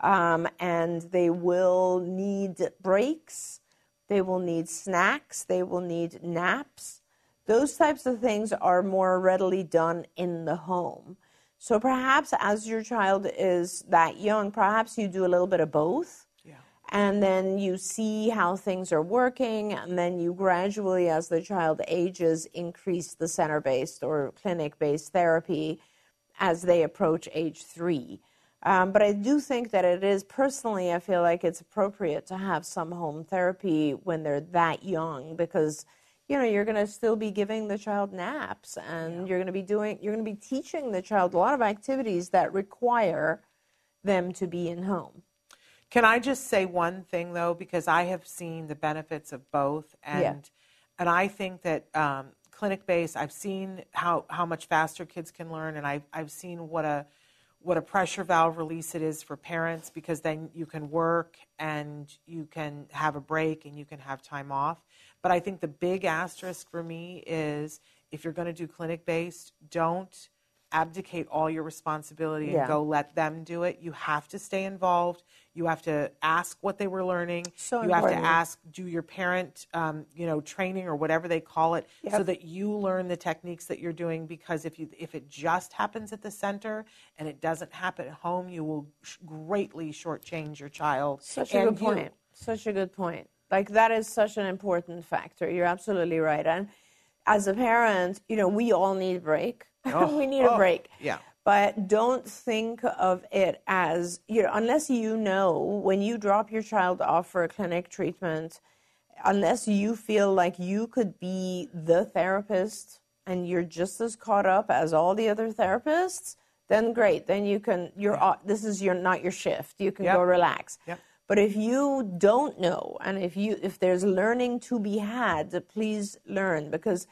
um, and they will need breaks, they will need snacks, they will need naps. Those types of things are more readily done in the home. So perhaps as your child is that young, perhaps you do a little bit of both and then you see how things are working, and then you gradually, as the child ages, increase the center based or clinic based therapy as they approach age three. Um, but I do think that it is personally, I feel like it's appropriate to have some home therapy when they're that young because you know you're going to still be giving the child naps and you're going to be doing you're going to be teaching the child a lot of activities that require them to be in home Can I just say one thing though, because I have seen the benefits of both, and Yeah. and I think that um, clinic based, I've seen how how much faster kids can learn, and I've I've seen what a what a pressure valve release it is for parents because then you can work and you can have a break and you can have time off. But I think the big asterisk for me is if you're going to do clinic based, don't abdicate all your responsibility Yeah. and go let them do it. You have to stay involved. You have to ask what they were learning. So you have to ask, do your parent, um, you know, training or whatever they call it, so that you learn the techniques that you're doing. Because if you if it just happens at the center and it doesn't happen at home, you will sh- greatly shortchange your child. Such a good you. point. Such a good point. Like that is such an important factor. You're absolutely right. And as a parent, you know, we all need a break. Oh, we need a oh, break. yeah. But don't think of it as, you know, unless you know when you drop your child off for a clinic treatment, unless you feel like you could be the therapist and you're just as caught up as all the other therapists, then great. Then you can, you're, off this is your, not your shift. You can Yep. go relax. Yep. But if you don't know, and if you if there's learning to be had, please learn because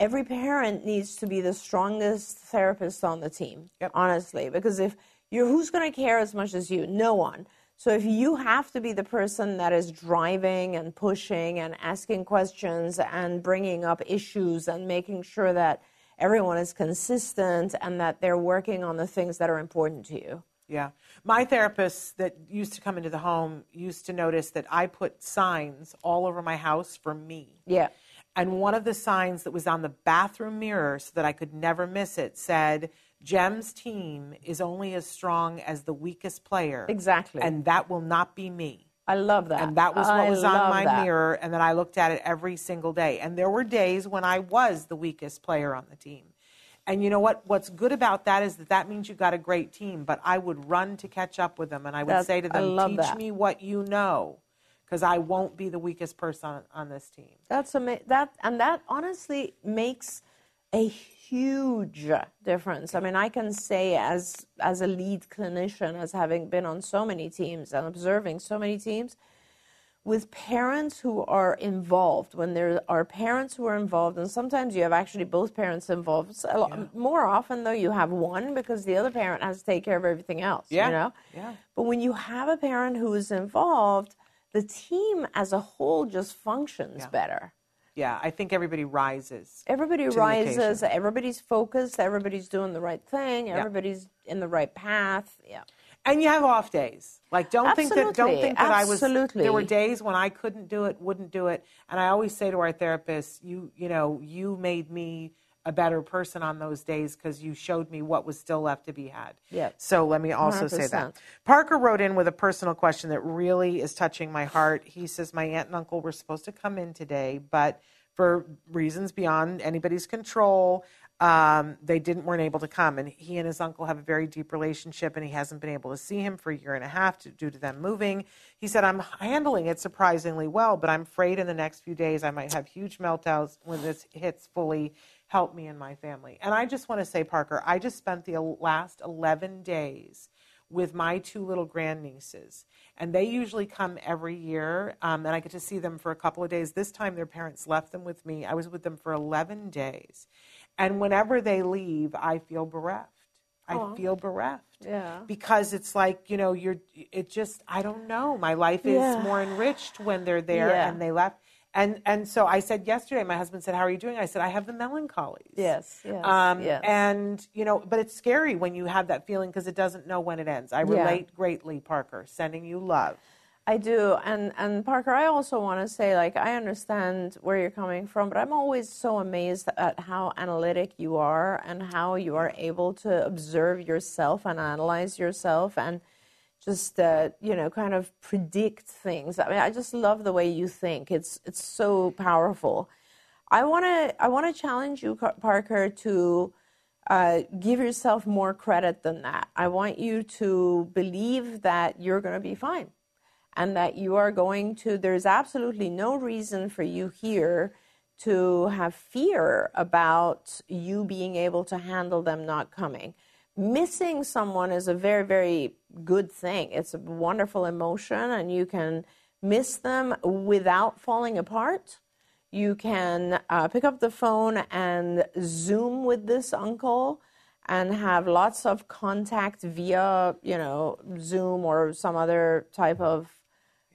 every parent needs to be the strongest therapist on the team. Yep. Honestly, because if you're who's going to care as much as you? No one. So if you have to be the person that is driving and pushing and asking questions and bringing up issues and making sure that everyone is consistent and that they're working on the things that are important to you. Yeah. My therapist that used to come into the home used to notice that I put signs all over my house for me. Yeah. And one of the signs that was on the bathroom mirror so that I could never miss it said, Jem's team is only as strong as the weakest player. Exactly. And that will not be me. I love that. And that was what I was on my that. mirror. And then I looked at it every single day. And there were days when I was the weakest player on the team. And you know what? What's good about that is that that means you got a great team. But I would run to catch up with them, and I would That- say to them, "Teach that. me what you know, because I won't be the weakest person on, on this team." That's amazing. That and that honestly makes a huge difference. I mean, I can say as as a lead clinician, as having been on so many teams and observing so many teams, with parents who are involved, when there are parents who are involved, and sometimes you have actually both parents involved. So uh, a lot- More often, though, you have one because the other parent has to take care of everything else. Yeah, You know? yeah. But when you have a parent who is involved, the team as a whole just functions better. Yeah, I think everybody rises. Everybody rises, everybody's focused, everybody's doing the right thing, Yeah. everybody's in the right path. Yeah. And you have off days. Like don't think that don't think that I was absolutely. there were days when I couldn't do it, wouldn't do it. And I always say to our therapists, you you know, you made me a better person on those days because you showed me what was still left to be had. Yeah. So let me also say that. Parker wrote in with a personal question that really is touching my heart. He says, My aunt and uncle were supposed to come in today, but for reasons beyond anybody's control, um, they didn't weren't able to come. And he and his uncle have a very deep relationship, and he hasn't been able to see him for a year and a half to, due to them moving. He said, "I'm handling it surprisingly well, but I'm afraid in the next few days I might have huge meltdowns when this hits fully. Help me and my family." And I just want to say, Parker, I just spent the last 11 days with my two little grandnieces. And they usually come every year, um, and I get to see them for a couple of days. This time, their parents left them with me. I was with them for 11 days. And whenever they leave, I feel bereft. I Aw. feel bereft. Yeah. Because it's like, you know, you're, it just, I don't know. My life is Yeah. more enriched when they're there Yeah. and they left. And, and so I said yesterday, my husband said, How are you doing? I said, I have the melancholies. Yes, yes, Um, yes. And, you know, but it's scary when you have that feeling because it doesn't know when it ends. I Yeah. relate greatly, Parker, sending you love. I do, and and Parker, I also want to say, like, I understand where you're coming from, but I'm always so amazed at how analytic you are and how you are able to observe yourself and analyze yourself and just uh, you know kind of predict things. I mean, I just love the way you think. It's it's so powerful. I want to I want to challenge you, Parker, to uh, give yourself more credit than that. I want you to believe that you're going to be fine and that you are going to, there's absolutely no reason for you here to have fear about you being able to handle them not coming. Missing someone is a very, very good thing. It's a wonderful emotion, and you can miss them without falling apart. You can uh, pick up the phone and Zoom with this uncle and have lots of contact via, you know, Zoom or some other type of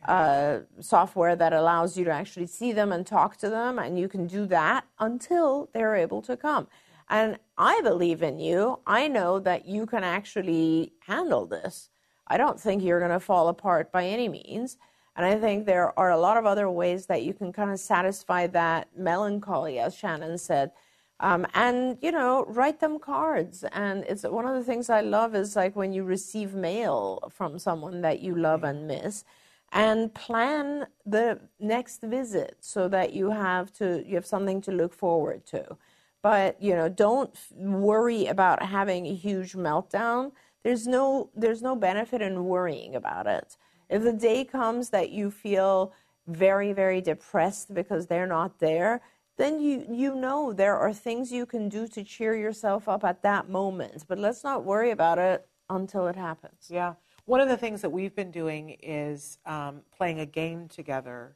uh, software that allows you to actually see them and talk to them, and you can do that until they're able to come. And I believe in you. I know that you can actually handle this. I don't think you're going to fall apart by any means. And I think there are a lot of other ways that you can kind of satisfy that melancholy, as Shannon said. Um, and you know, write them cards. And it's one of the things I love is like when you receive mail from someone that you love and miss, and plan the next visit so that you have to you have something to look forward to. But you know, don't worry about having a huge meltdown. There's no there's no benefit in worrying about it. If the day comes that you feel very very depressed because they're not there, then you you know there are things you can do to cheer yourself up at that moment. But let's not worry about it until it happens. Yeah. One of the things that we've been doing is um, playing a game together.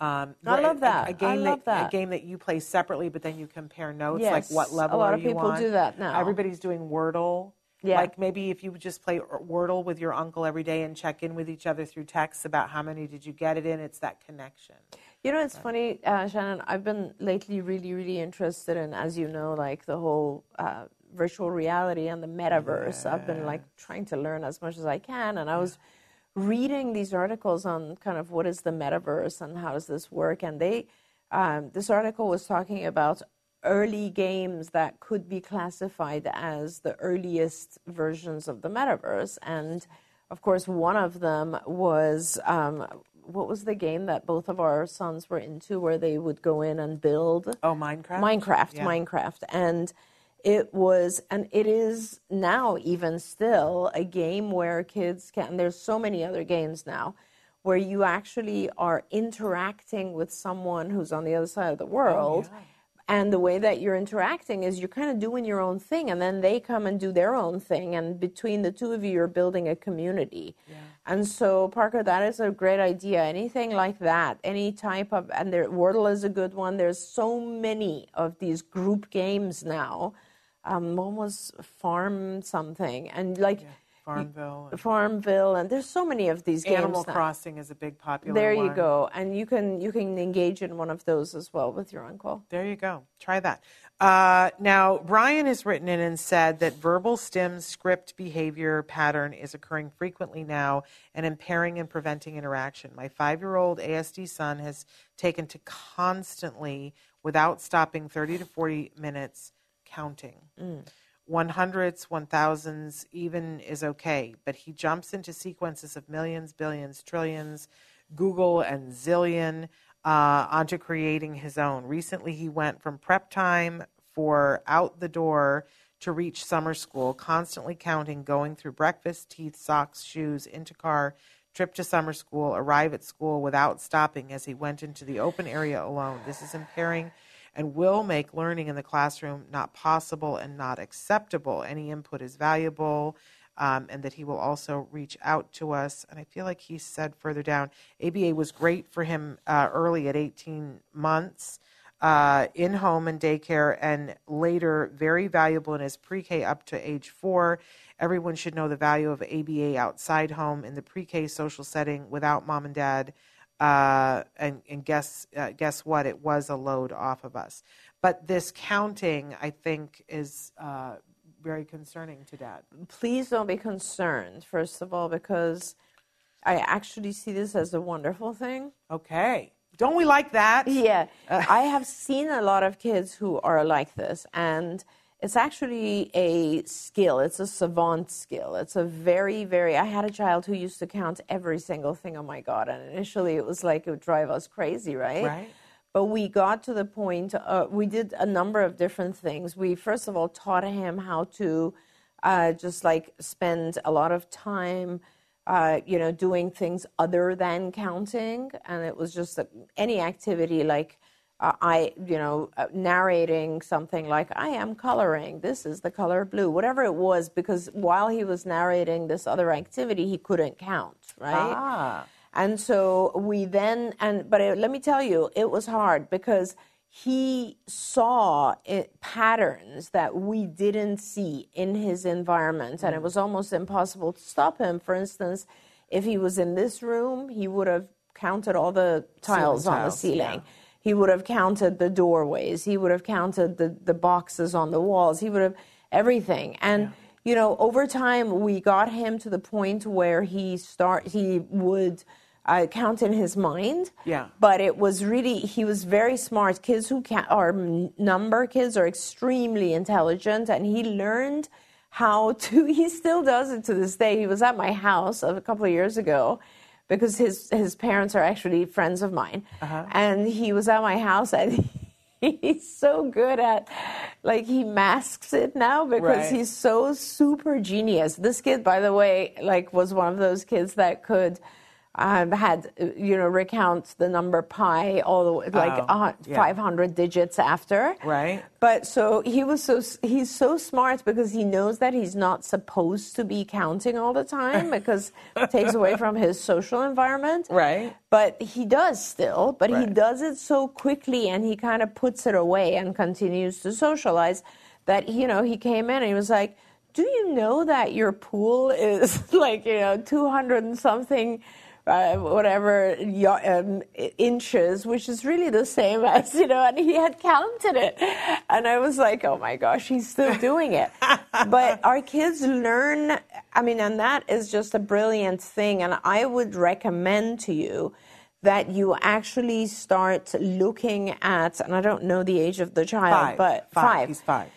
Um, I love a- that. A, game I love that, that. A game that you play separately, but then you compare notes, Yes, like what level? a lot of people on? do that now. Everybody's doing Wordle. Yeah. Like maybe if you would just play Wordle with your uncle every day and check in with each other through text about how many did you get it in. It's that connection. You know, it's funny, uh, Shannon. I've been lately really, really interested in, as you know, like the whole uh, virtual reality and the metaverse. I've been like trying to learn as much as I can, and I was reading these articles on kind of what is the metaverse and how does this work. And they, um, this article was talking about early games that could be classified as the earliest versions of the metaverse, and of course, one of them was um, what was the game that both of our sons were into, where they would go in and build? Oh, Minecraft. Minecraft, Yeah. Minecraft, and it was, and it is now even still a game where kids can. There's so many other games now where you actually are interacting with someone who's on the other side of the oh, world. And the way that you're interacting is you're kind of doing your own thing, and then they come and do their own thing. And between the two of you, you're building a community. And so, Parker, that is a great idea. Anything like that, any type of, and there, Wordle is a good one. There's so many of these group games now. Um, one was Farm something, and like Farmville. and Farmville, and there's so many of these games. Animal now. Crossing is a big popular There you one. go, and you can you can engage in one of those as well with your uncle. There you go. Try that. Uh, now, Brian has written in and said that verbal stem script behavior pattern is occurring frequently now and impairing and preventing interaction. My five year old ASD son has taken to constantly, without stopping, 30 to 40 minutes counting. One hundreds, one thousands, even is okay, but he jumps into sequences of millions, billions, trillions, googol and zillion uh, onto creating his own. Recently, he went from prep time for out the door to reach summer school, constantly counting, going through breakfast, teeth, socks, shoes, into car, trip to summer school, arrive at school without stopping as he went into the open area alone. This is impairing and will make learning in the classroom not possible and not acceptable. Any input is valuable. Um, and that he will also reach out to us. And I feel like he said further down, ABA was great for him uh, early at 18 months uh, in home and daycare, and later very valuable in his pre K up to age four. Everyone should know the value of ABA outside home in the pre K social setting without mom and dad. Uh, and and guess uh, guess what? It was a load off of us. But this counting, I think, is uh, very concerning to dad. Please don't be concerned, first of all, because I actually see this as a wonderful thing. Okay. Don't we like that? Yeah. I have seen a lot of kids who are like this, and it's actually a skill. It's a savant skill. It's a very, very. I had a child who used to count every single thing. Oh my God. And initially it was like it would drive us crazy, right? Right. But we got to the point, uh, we did a number of different things. We, first of all, taught him how to uh, just like spend a lot of time, uh, you know, doing things other than counting. And it was just any activity like, I, you know, uh, narrating something like, I am coloring, this is the color blue, whatever it was, because while he was narrating this other activity, he couldn't count, right? Ah. And so we then, and but it, let me tell you, it was hard because he saw it, patterns that we didn't see in his environment, and it was almost impossible to stop him. For instance, if he was in this room, he would have counted all the tiles on the ceiling. yeah. He would have counted the doorways. He would have counted the, the boxes on the walls. He would have everything. And you know, over time, we got him to the point where he start he would uh, count in his mind. Yeah. But it was really he was very smart. Kids who can, are number kids are extremely intelligent, and he learned how to. He still does it to this day. He was at my house a couple of years ago. Because his his parents are actually friends of mine, uh-huh. and he was at my house, and he's so good at like he masks it now because Right. he's so super genius. This kid, by the way, like was one of those kids that could um, had uh, you know recount the number pi all the way like Oh, hun- yeah. 500 digits after. Right. But so he was so he's so smart because he knows that he's not supposed to be counting all the time because it takes away from his social environment. Right. But he does still, but he does it so quickly and he kind of puts it away and continues to socialize that, you know, he came in and he was like, Do you know that your pool is like, you know, 200 and something? Uh, whatever um, inches, which is really the same as you know, and he had counted it, and I was like, oh my gosh, he's still doing it. but our kids learn. I mean, and that is just a brilliant thing, and I would recommend to you that you actually start looking at, and I don't know the age of the child, Five. but five. five. He's five.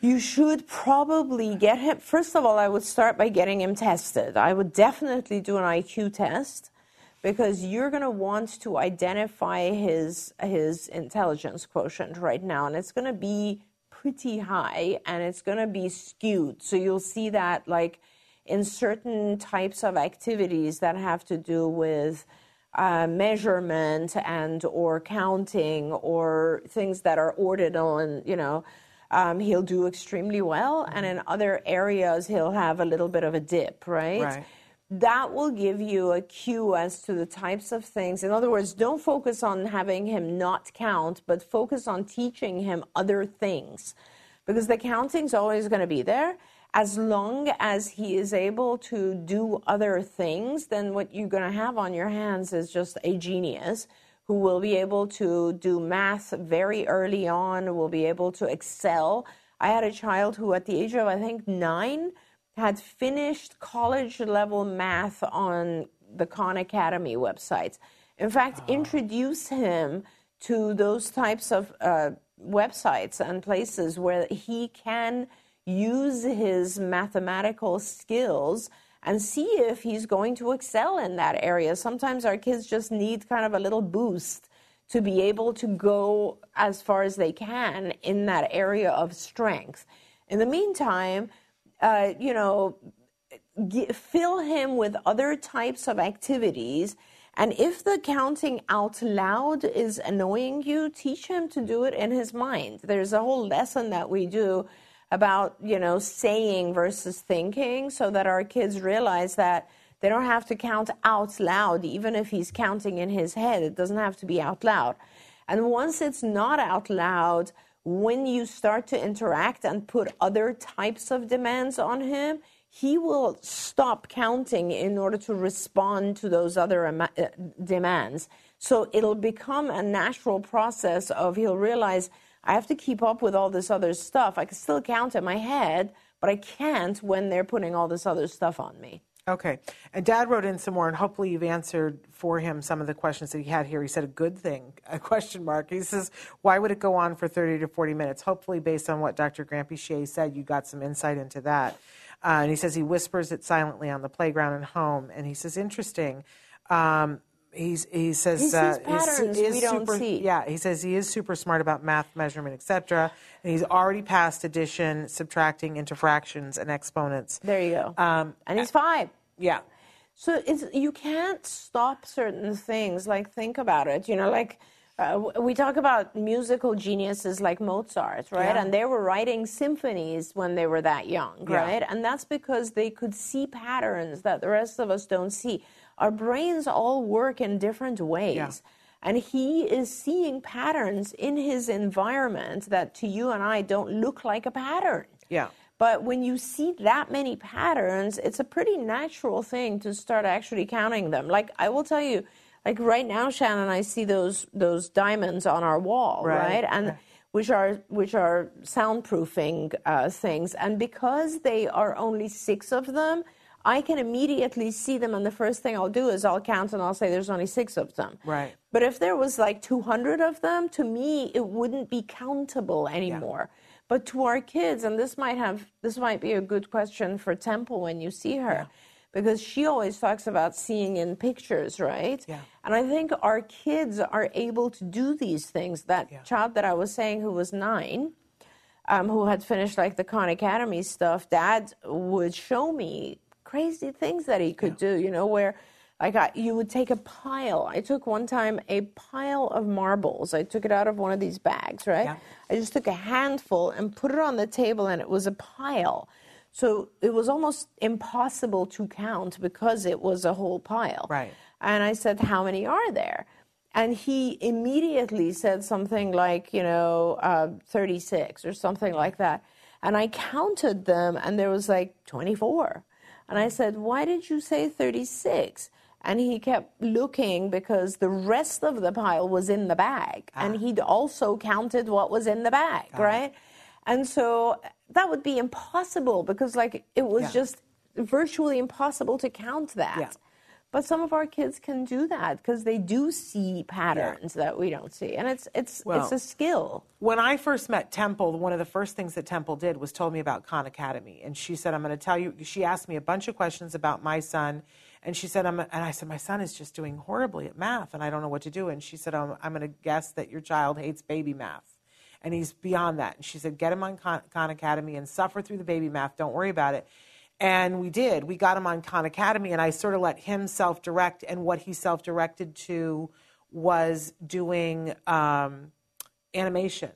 You should probably get him. First of all, I would start by getting him tested. I would definitely do an IQ test because you're going to want to identify his his intelligence quotient right now, and it's going to be pretty high, and it's going to be skewed. So you'll see that like in certain types of activities that have to do with uh, measurement and or counting or things that are ordinal and you know um, he'll do extremely well and in other areas he'll have a little bit of a dip right? Right. That will give you a cue as to the types of things. In other words don't focus on having him not count but focus on teaching him other things. Because the counting's always going to be there. As long as he is able to do other things, then what you're going to have on your hands is just a genius who will be able to do math very early on, will be able to excel. I had a child who, at the age of, I think, nine, had finished college level math on the Khan Academy websites. In fact, introduce him to those types of uh, websites and places where he can use his mathematical skills and see if he's going to excel in that area. Sometimes our kids just need kind of a little boost to be able to go as far as they can in that area of strength. In the meantime, uh, you know, fill him with other types of activities. And if the counting out loud is annoying you, teach him to do it in his mind. There's a whole lesson that we do about you know saying versus thinking so that our kids realize that they don't have to count out loud even if he's counting in his head it doesn't have to be out loud and once it's not out loud when you start to interact and put other types of demands on him he will stop counting in order to respond to those other uh, demands so it'll become a natural process of he'll realize I have to keep up with all this other stuff. I can still count in my head, but I can't when they're putting all this other stuff on me. Okay. And Dad wrote in some more, and hopefully you've answered for him some of the questions that he had here. He said a good thing, a question mark. He says, why would it go on for 30 to 40 minutes? Hopefully, based on what Dr. Granpeesheh said, you got some insight into that. Uh, and he says he whispers it silently on the playground and home. And he says, interesting. Um, he's, he says He sees uh, patterns is we don't super, see. Yeah, he says he is super smart about math, measurement, etc. And he's already passed addition, subtracting into fractions and exponents. There you go. Um, and he's five. Yeah. So it's you can't stop certain things. Like think about it. You know, like uh, we talk about musical geniuses like Mozart, right? Yeah. And they were writing symphonies when they were that young, Yeah. right? And that's because they could see patterns that the rest of us don't see. Our brains all work in different ways. Yeah. And he is seeing patterns in his environment that to you and I don't look like a pattern. Yeah. But when you see that many patterns, it's a pretty natural thing to start actually counting them. Like I will tell you, like right now, Shannon, I see those those diamonds on our wall, Right. right? And which are which are soundproofing uh, things, and because they are only six of them, I can immediately see them. And the first thing I'll do is I'll count and I'll say there's only six of them. Right. But if there was like 200 of them, to me, it wouldn't be countable anymore. Yeah. But to our kids, and this might have this might be a good question for Temple when you see her, because she always talks about seeing in pictures, right? Yeah. And I think our kids are able to do these things. That child that I was saying who was nine, um, who had finished like the Khan Academy stuff, Dad would show me crazy things that he could do. You know, where like I, you would take a pile. I took one time a pile of marbles. I took it out of one of these bags, right? Yeah. I just took a handful and put it on the table, and it was a pile. So it was almost impossible to count because it was a whole pile. Right. And I said, How many are there? And he immediately said something like, you know, uh, 36 or something like that. And I counted them, and there was like 24. And I said, Why did you say 36? And he kept looking because the rest of the pile was in the bag. Ah. And he'd also counted what was in the bag, right? And so that would be impossible because, like, it was Yeah. just virtually impossible to count that. Yeah. But some of our kids can do that because they do see patterns that we don't see, and it's it's Well, it's a skill. When I first met Temple, one of the first things that Temple did was told me about Khan Academy, and she said, "I'm going to tell you." She asked me a bunch of questions about my son, and she said, "I'm," and I said, "My son is just doing horribly at math, and I don't know what to do." And she said, "I'm, I'm going to guess that your child hates baby math, and he's beyond that." And she said, "Get him on Khan, Khan Academy and suffer through the baby math. Don't worry about it." And we did. We got him on Khan Academy, and I sort of let him self direct. And what he self directed to was doing um, animation,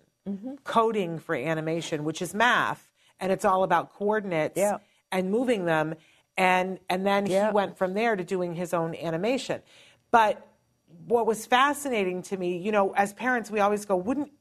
coding for animation, which is math, and it's all about coordinates Yeah. and moving them. And, and then Yeah. he went from there to doing his own animation. But what was fascinating to me, you know, as parents, we always go, wouldn't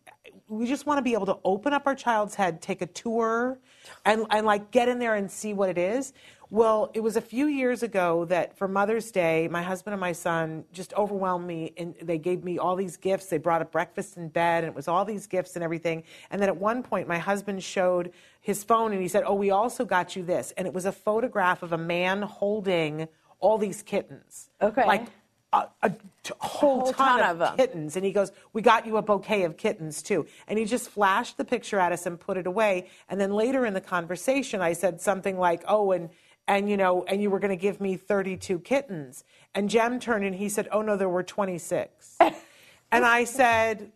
we just want to be able to open up our child's head, take a tour, and, and like get in there and see what it is? Well, it was a few years ago that for Mother's Day, my husband and my son just overwhelmed me and they gave me all these gifts. They brought a breakfast in bed and it was all these gifts and everything. And then at one point, my husband showed his phone and he said, Oh, we also got you this. And it was a photograph of a man holding all these kittens. Okay. Like a, a t- whole, whole ton, ton of, of kittens. And he goes, We got you a bouquet of kittens too. And he just flashed the picture at us and put it away. And then later in the conversation, I said something like, Oh, and and you know, and you were going to give me 32 kittens. And Jem turned and he said, Oh no, there were 26. and I said,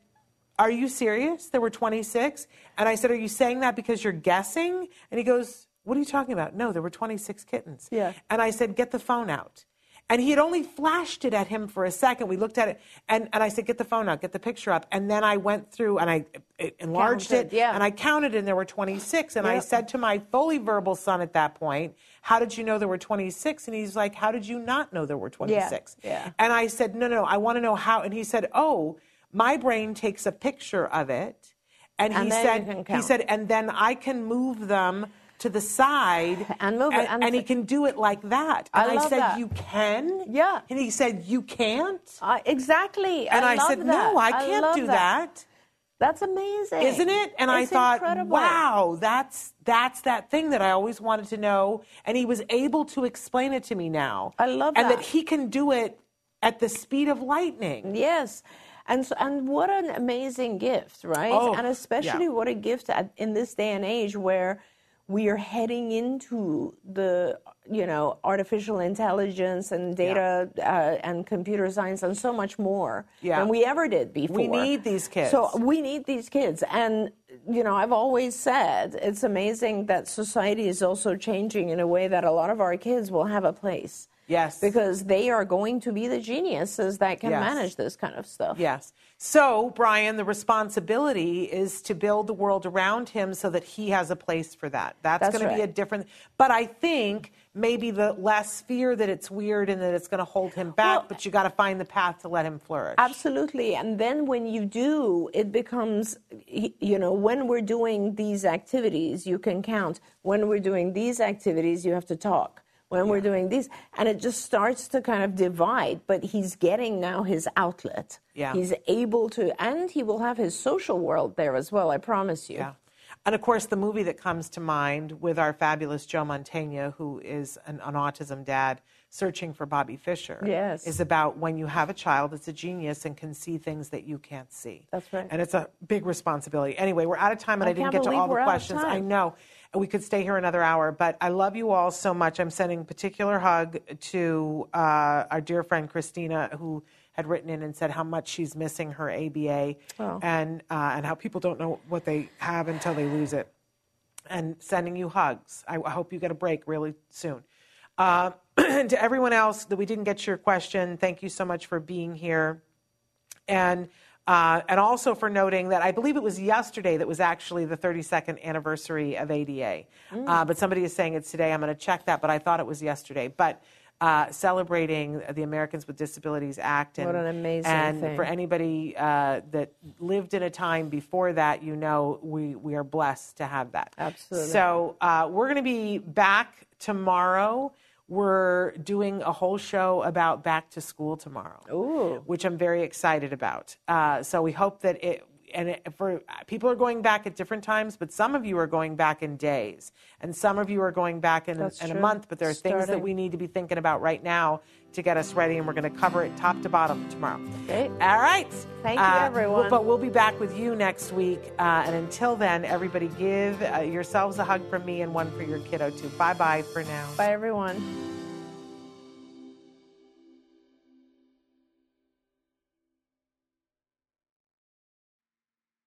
Are you serious? There were 26? And I said, Are you saying that because you're guessing? And he goes, What are you talking about? No, there were 26 kittens. Yeah. And I said, Get the phone out. And he had only flashed it at him for a second. We looked at it, and, and I said, Get the phone out, get the picture up. And then I went through and I it enlarged Counted, it, yeah. and I counted, and there were 26. And I said to my fully verbal son at that point, How did you know there were 26? And he's like, How did you not know there were 26? yeah. yeah. And I said, No, no, no, I want to know how. And he said, Oh, my brain takes a picture of it. And, And he said, he said, and then I can move them to the side And move it, and, and- and he can do it like that. I And I, love said, that. You can? Yeah. And he said, You can't? Uh, exactly. And I, love said, that. No, I can't do that. That's amazing, Isn't it? And I thought, incredible. wow, that's that's that thing that I always wanted to know. And he was able to explain it to me now. I love and that. that he can do it at the speed of lightning. Yes. And so, and what an amazing gift, right? Oh, and especially yeah. what a gift at, in this day and age where we are heading into the you know artificial intelligence and data uh, and computer science and so much more Yeah. than we ever did before. We need these kids. So we need these kids, and you know I've always said it's amazing that society is also changing in a way that a lot of our kids will have a place. Yes. Because they are going to be the geniuses that can Yes. manage this kind of stuff. Yes. So, Brian, the responsibility is to build the world around him so that he has a place for that. That's, That's going to be a different. But I think maybe the less fear that it's weird and that it's going to hold him back, Well- but you got to find the path to let him flourish. Absolutely. And then when you do, it becomes, you know, when we're doing these activities, you can count. When we're doing these activities, you have to talk. When we're doing these, and it just starts to kind of divide, but he's getting now his outlet. Yeah. He's able to, and he will have his social world there as well, I promise you. Yeah. And of course, the movie that comes to mind with our fabulous Joe Mantegna, who is an, an autism dad searching for Bobby Fischer, Yes. is about when you have a child that's a genius and can see things that you can't see. That's right. And it's a big responsibility. Anyway, we're out of time and I, I didn't get to all the we're out of questions. I know. We could stay here another hour, but I love you all so much. I'm sending a particular hug to uh, our dear friend Christina, who had written in and said how much she's missing her ABA Oh. and, uh, and how people don't know what they have until they lose it and sending you hugs. I, I hope you get a break really soon. Uh, and to everyone else that we didn't get your question, thank you so much for being here. And uh, and also for noting that I believe it was yesterday that was actually the 32nd anniversary of ADA. Uh, but somebody is saying it's today. I'm going to check that, but I thought it was yesterday. But uh, celebrating the Americans with Disabilities Act. And, What an amazing And thing. for anybody uh, that lived in a time before that, you know, we, we are blessed to have that. Absolutely. So uh, we're going to be back tomorrow. We're doing a whole show about back to school tomorrow, Ooh. which I'm very excited about. Uh, so we hope that it and it, for people are going back at different times, but some of you are going back in days, and some of you are going back in, in a month. But there are things that we need to be thinking about right now to get us ready, and we're going to cover it top to bottom tomorrow. Great. All right. Thank you, Uh, everyone. But we'll be back with you next week. Uh, and until then, everybody give uh, yourselves a hug from me and one for your kiddo too. Bye bye for now. Bye, everyone.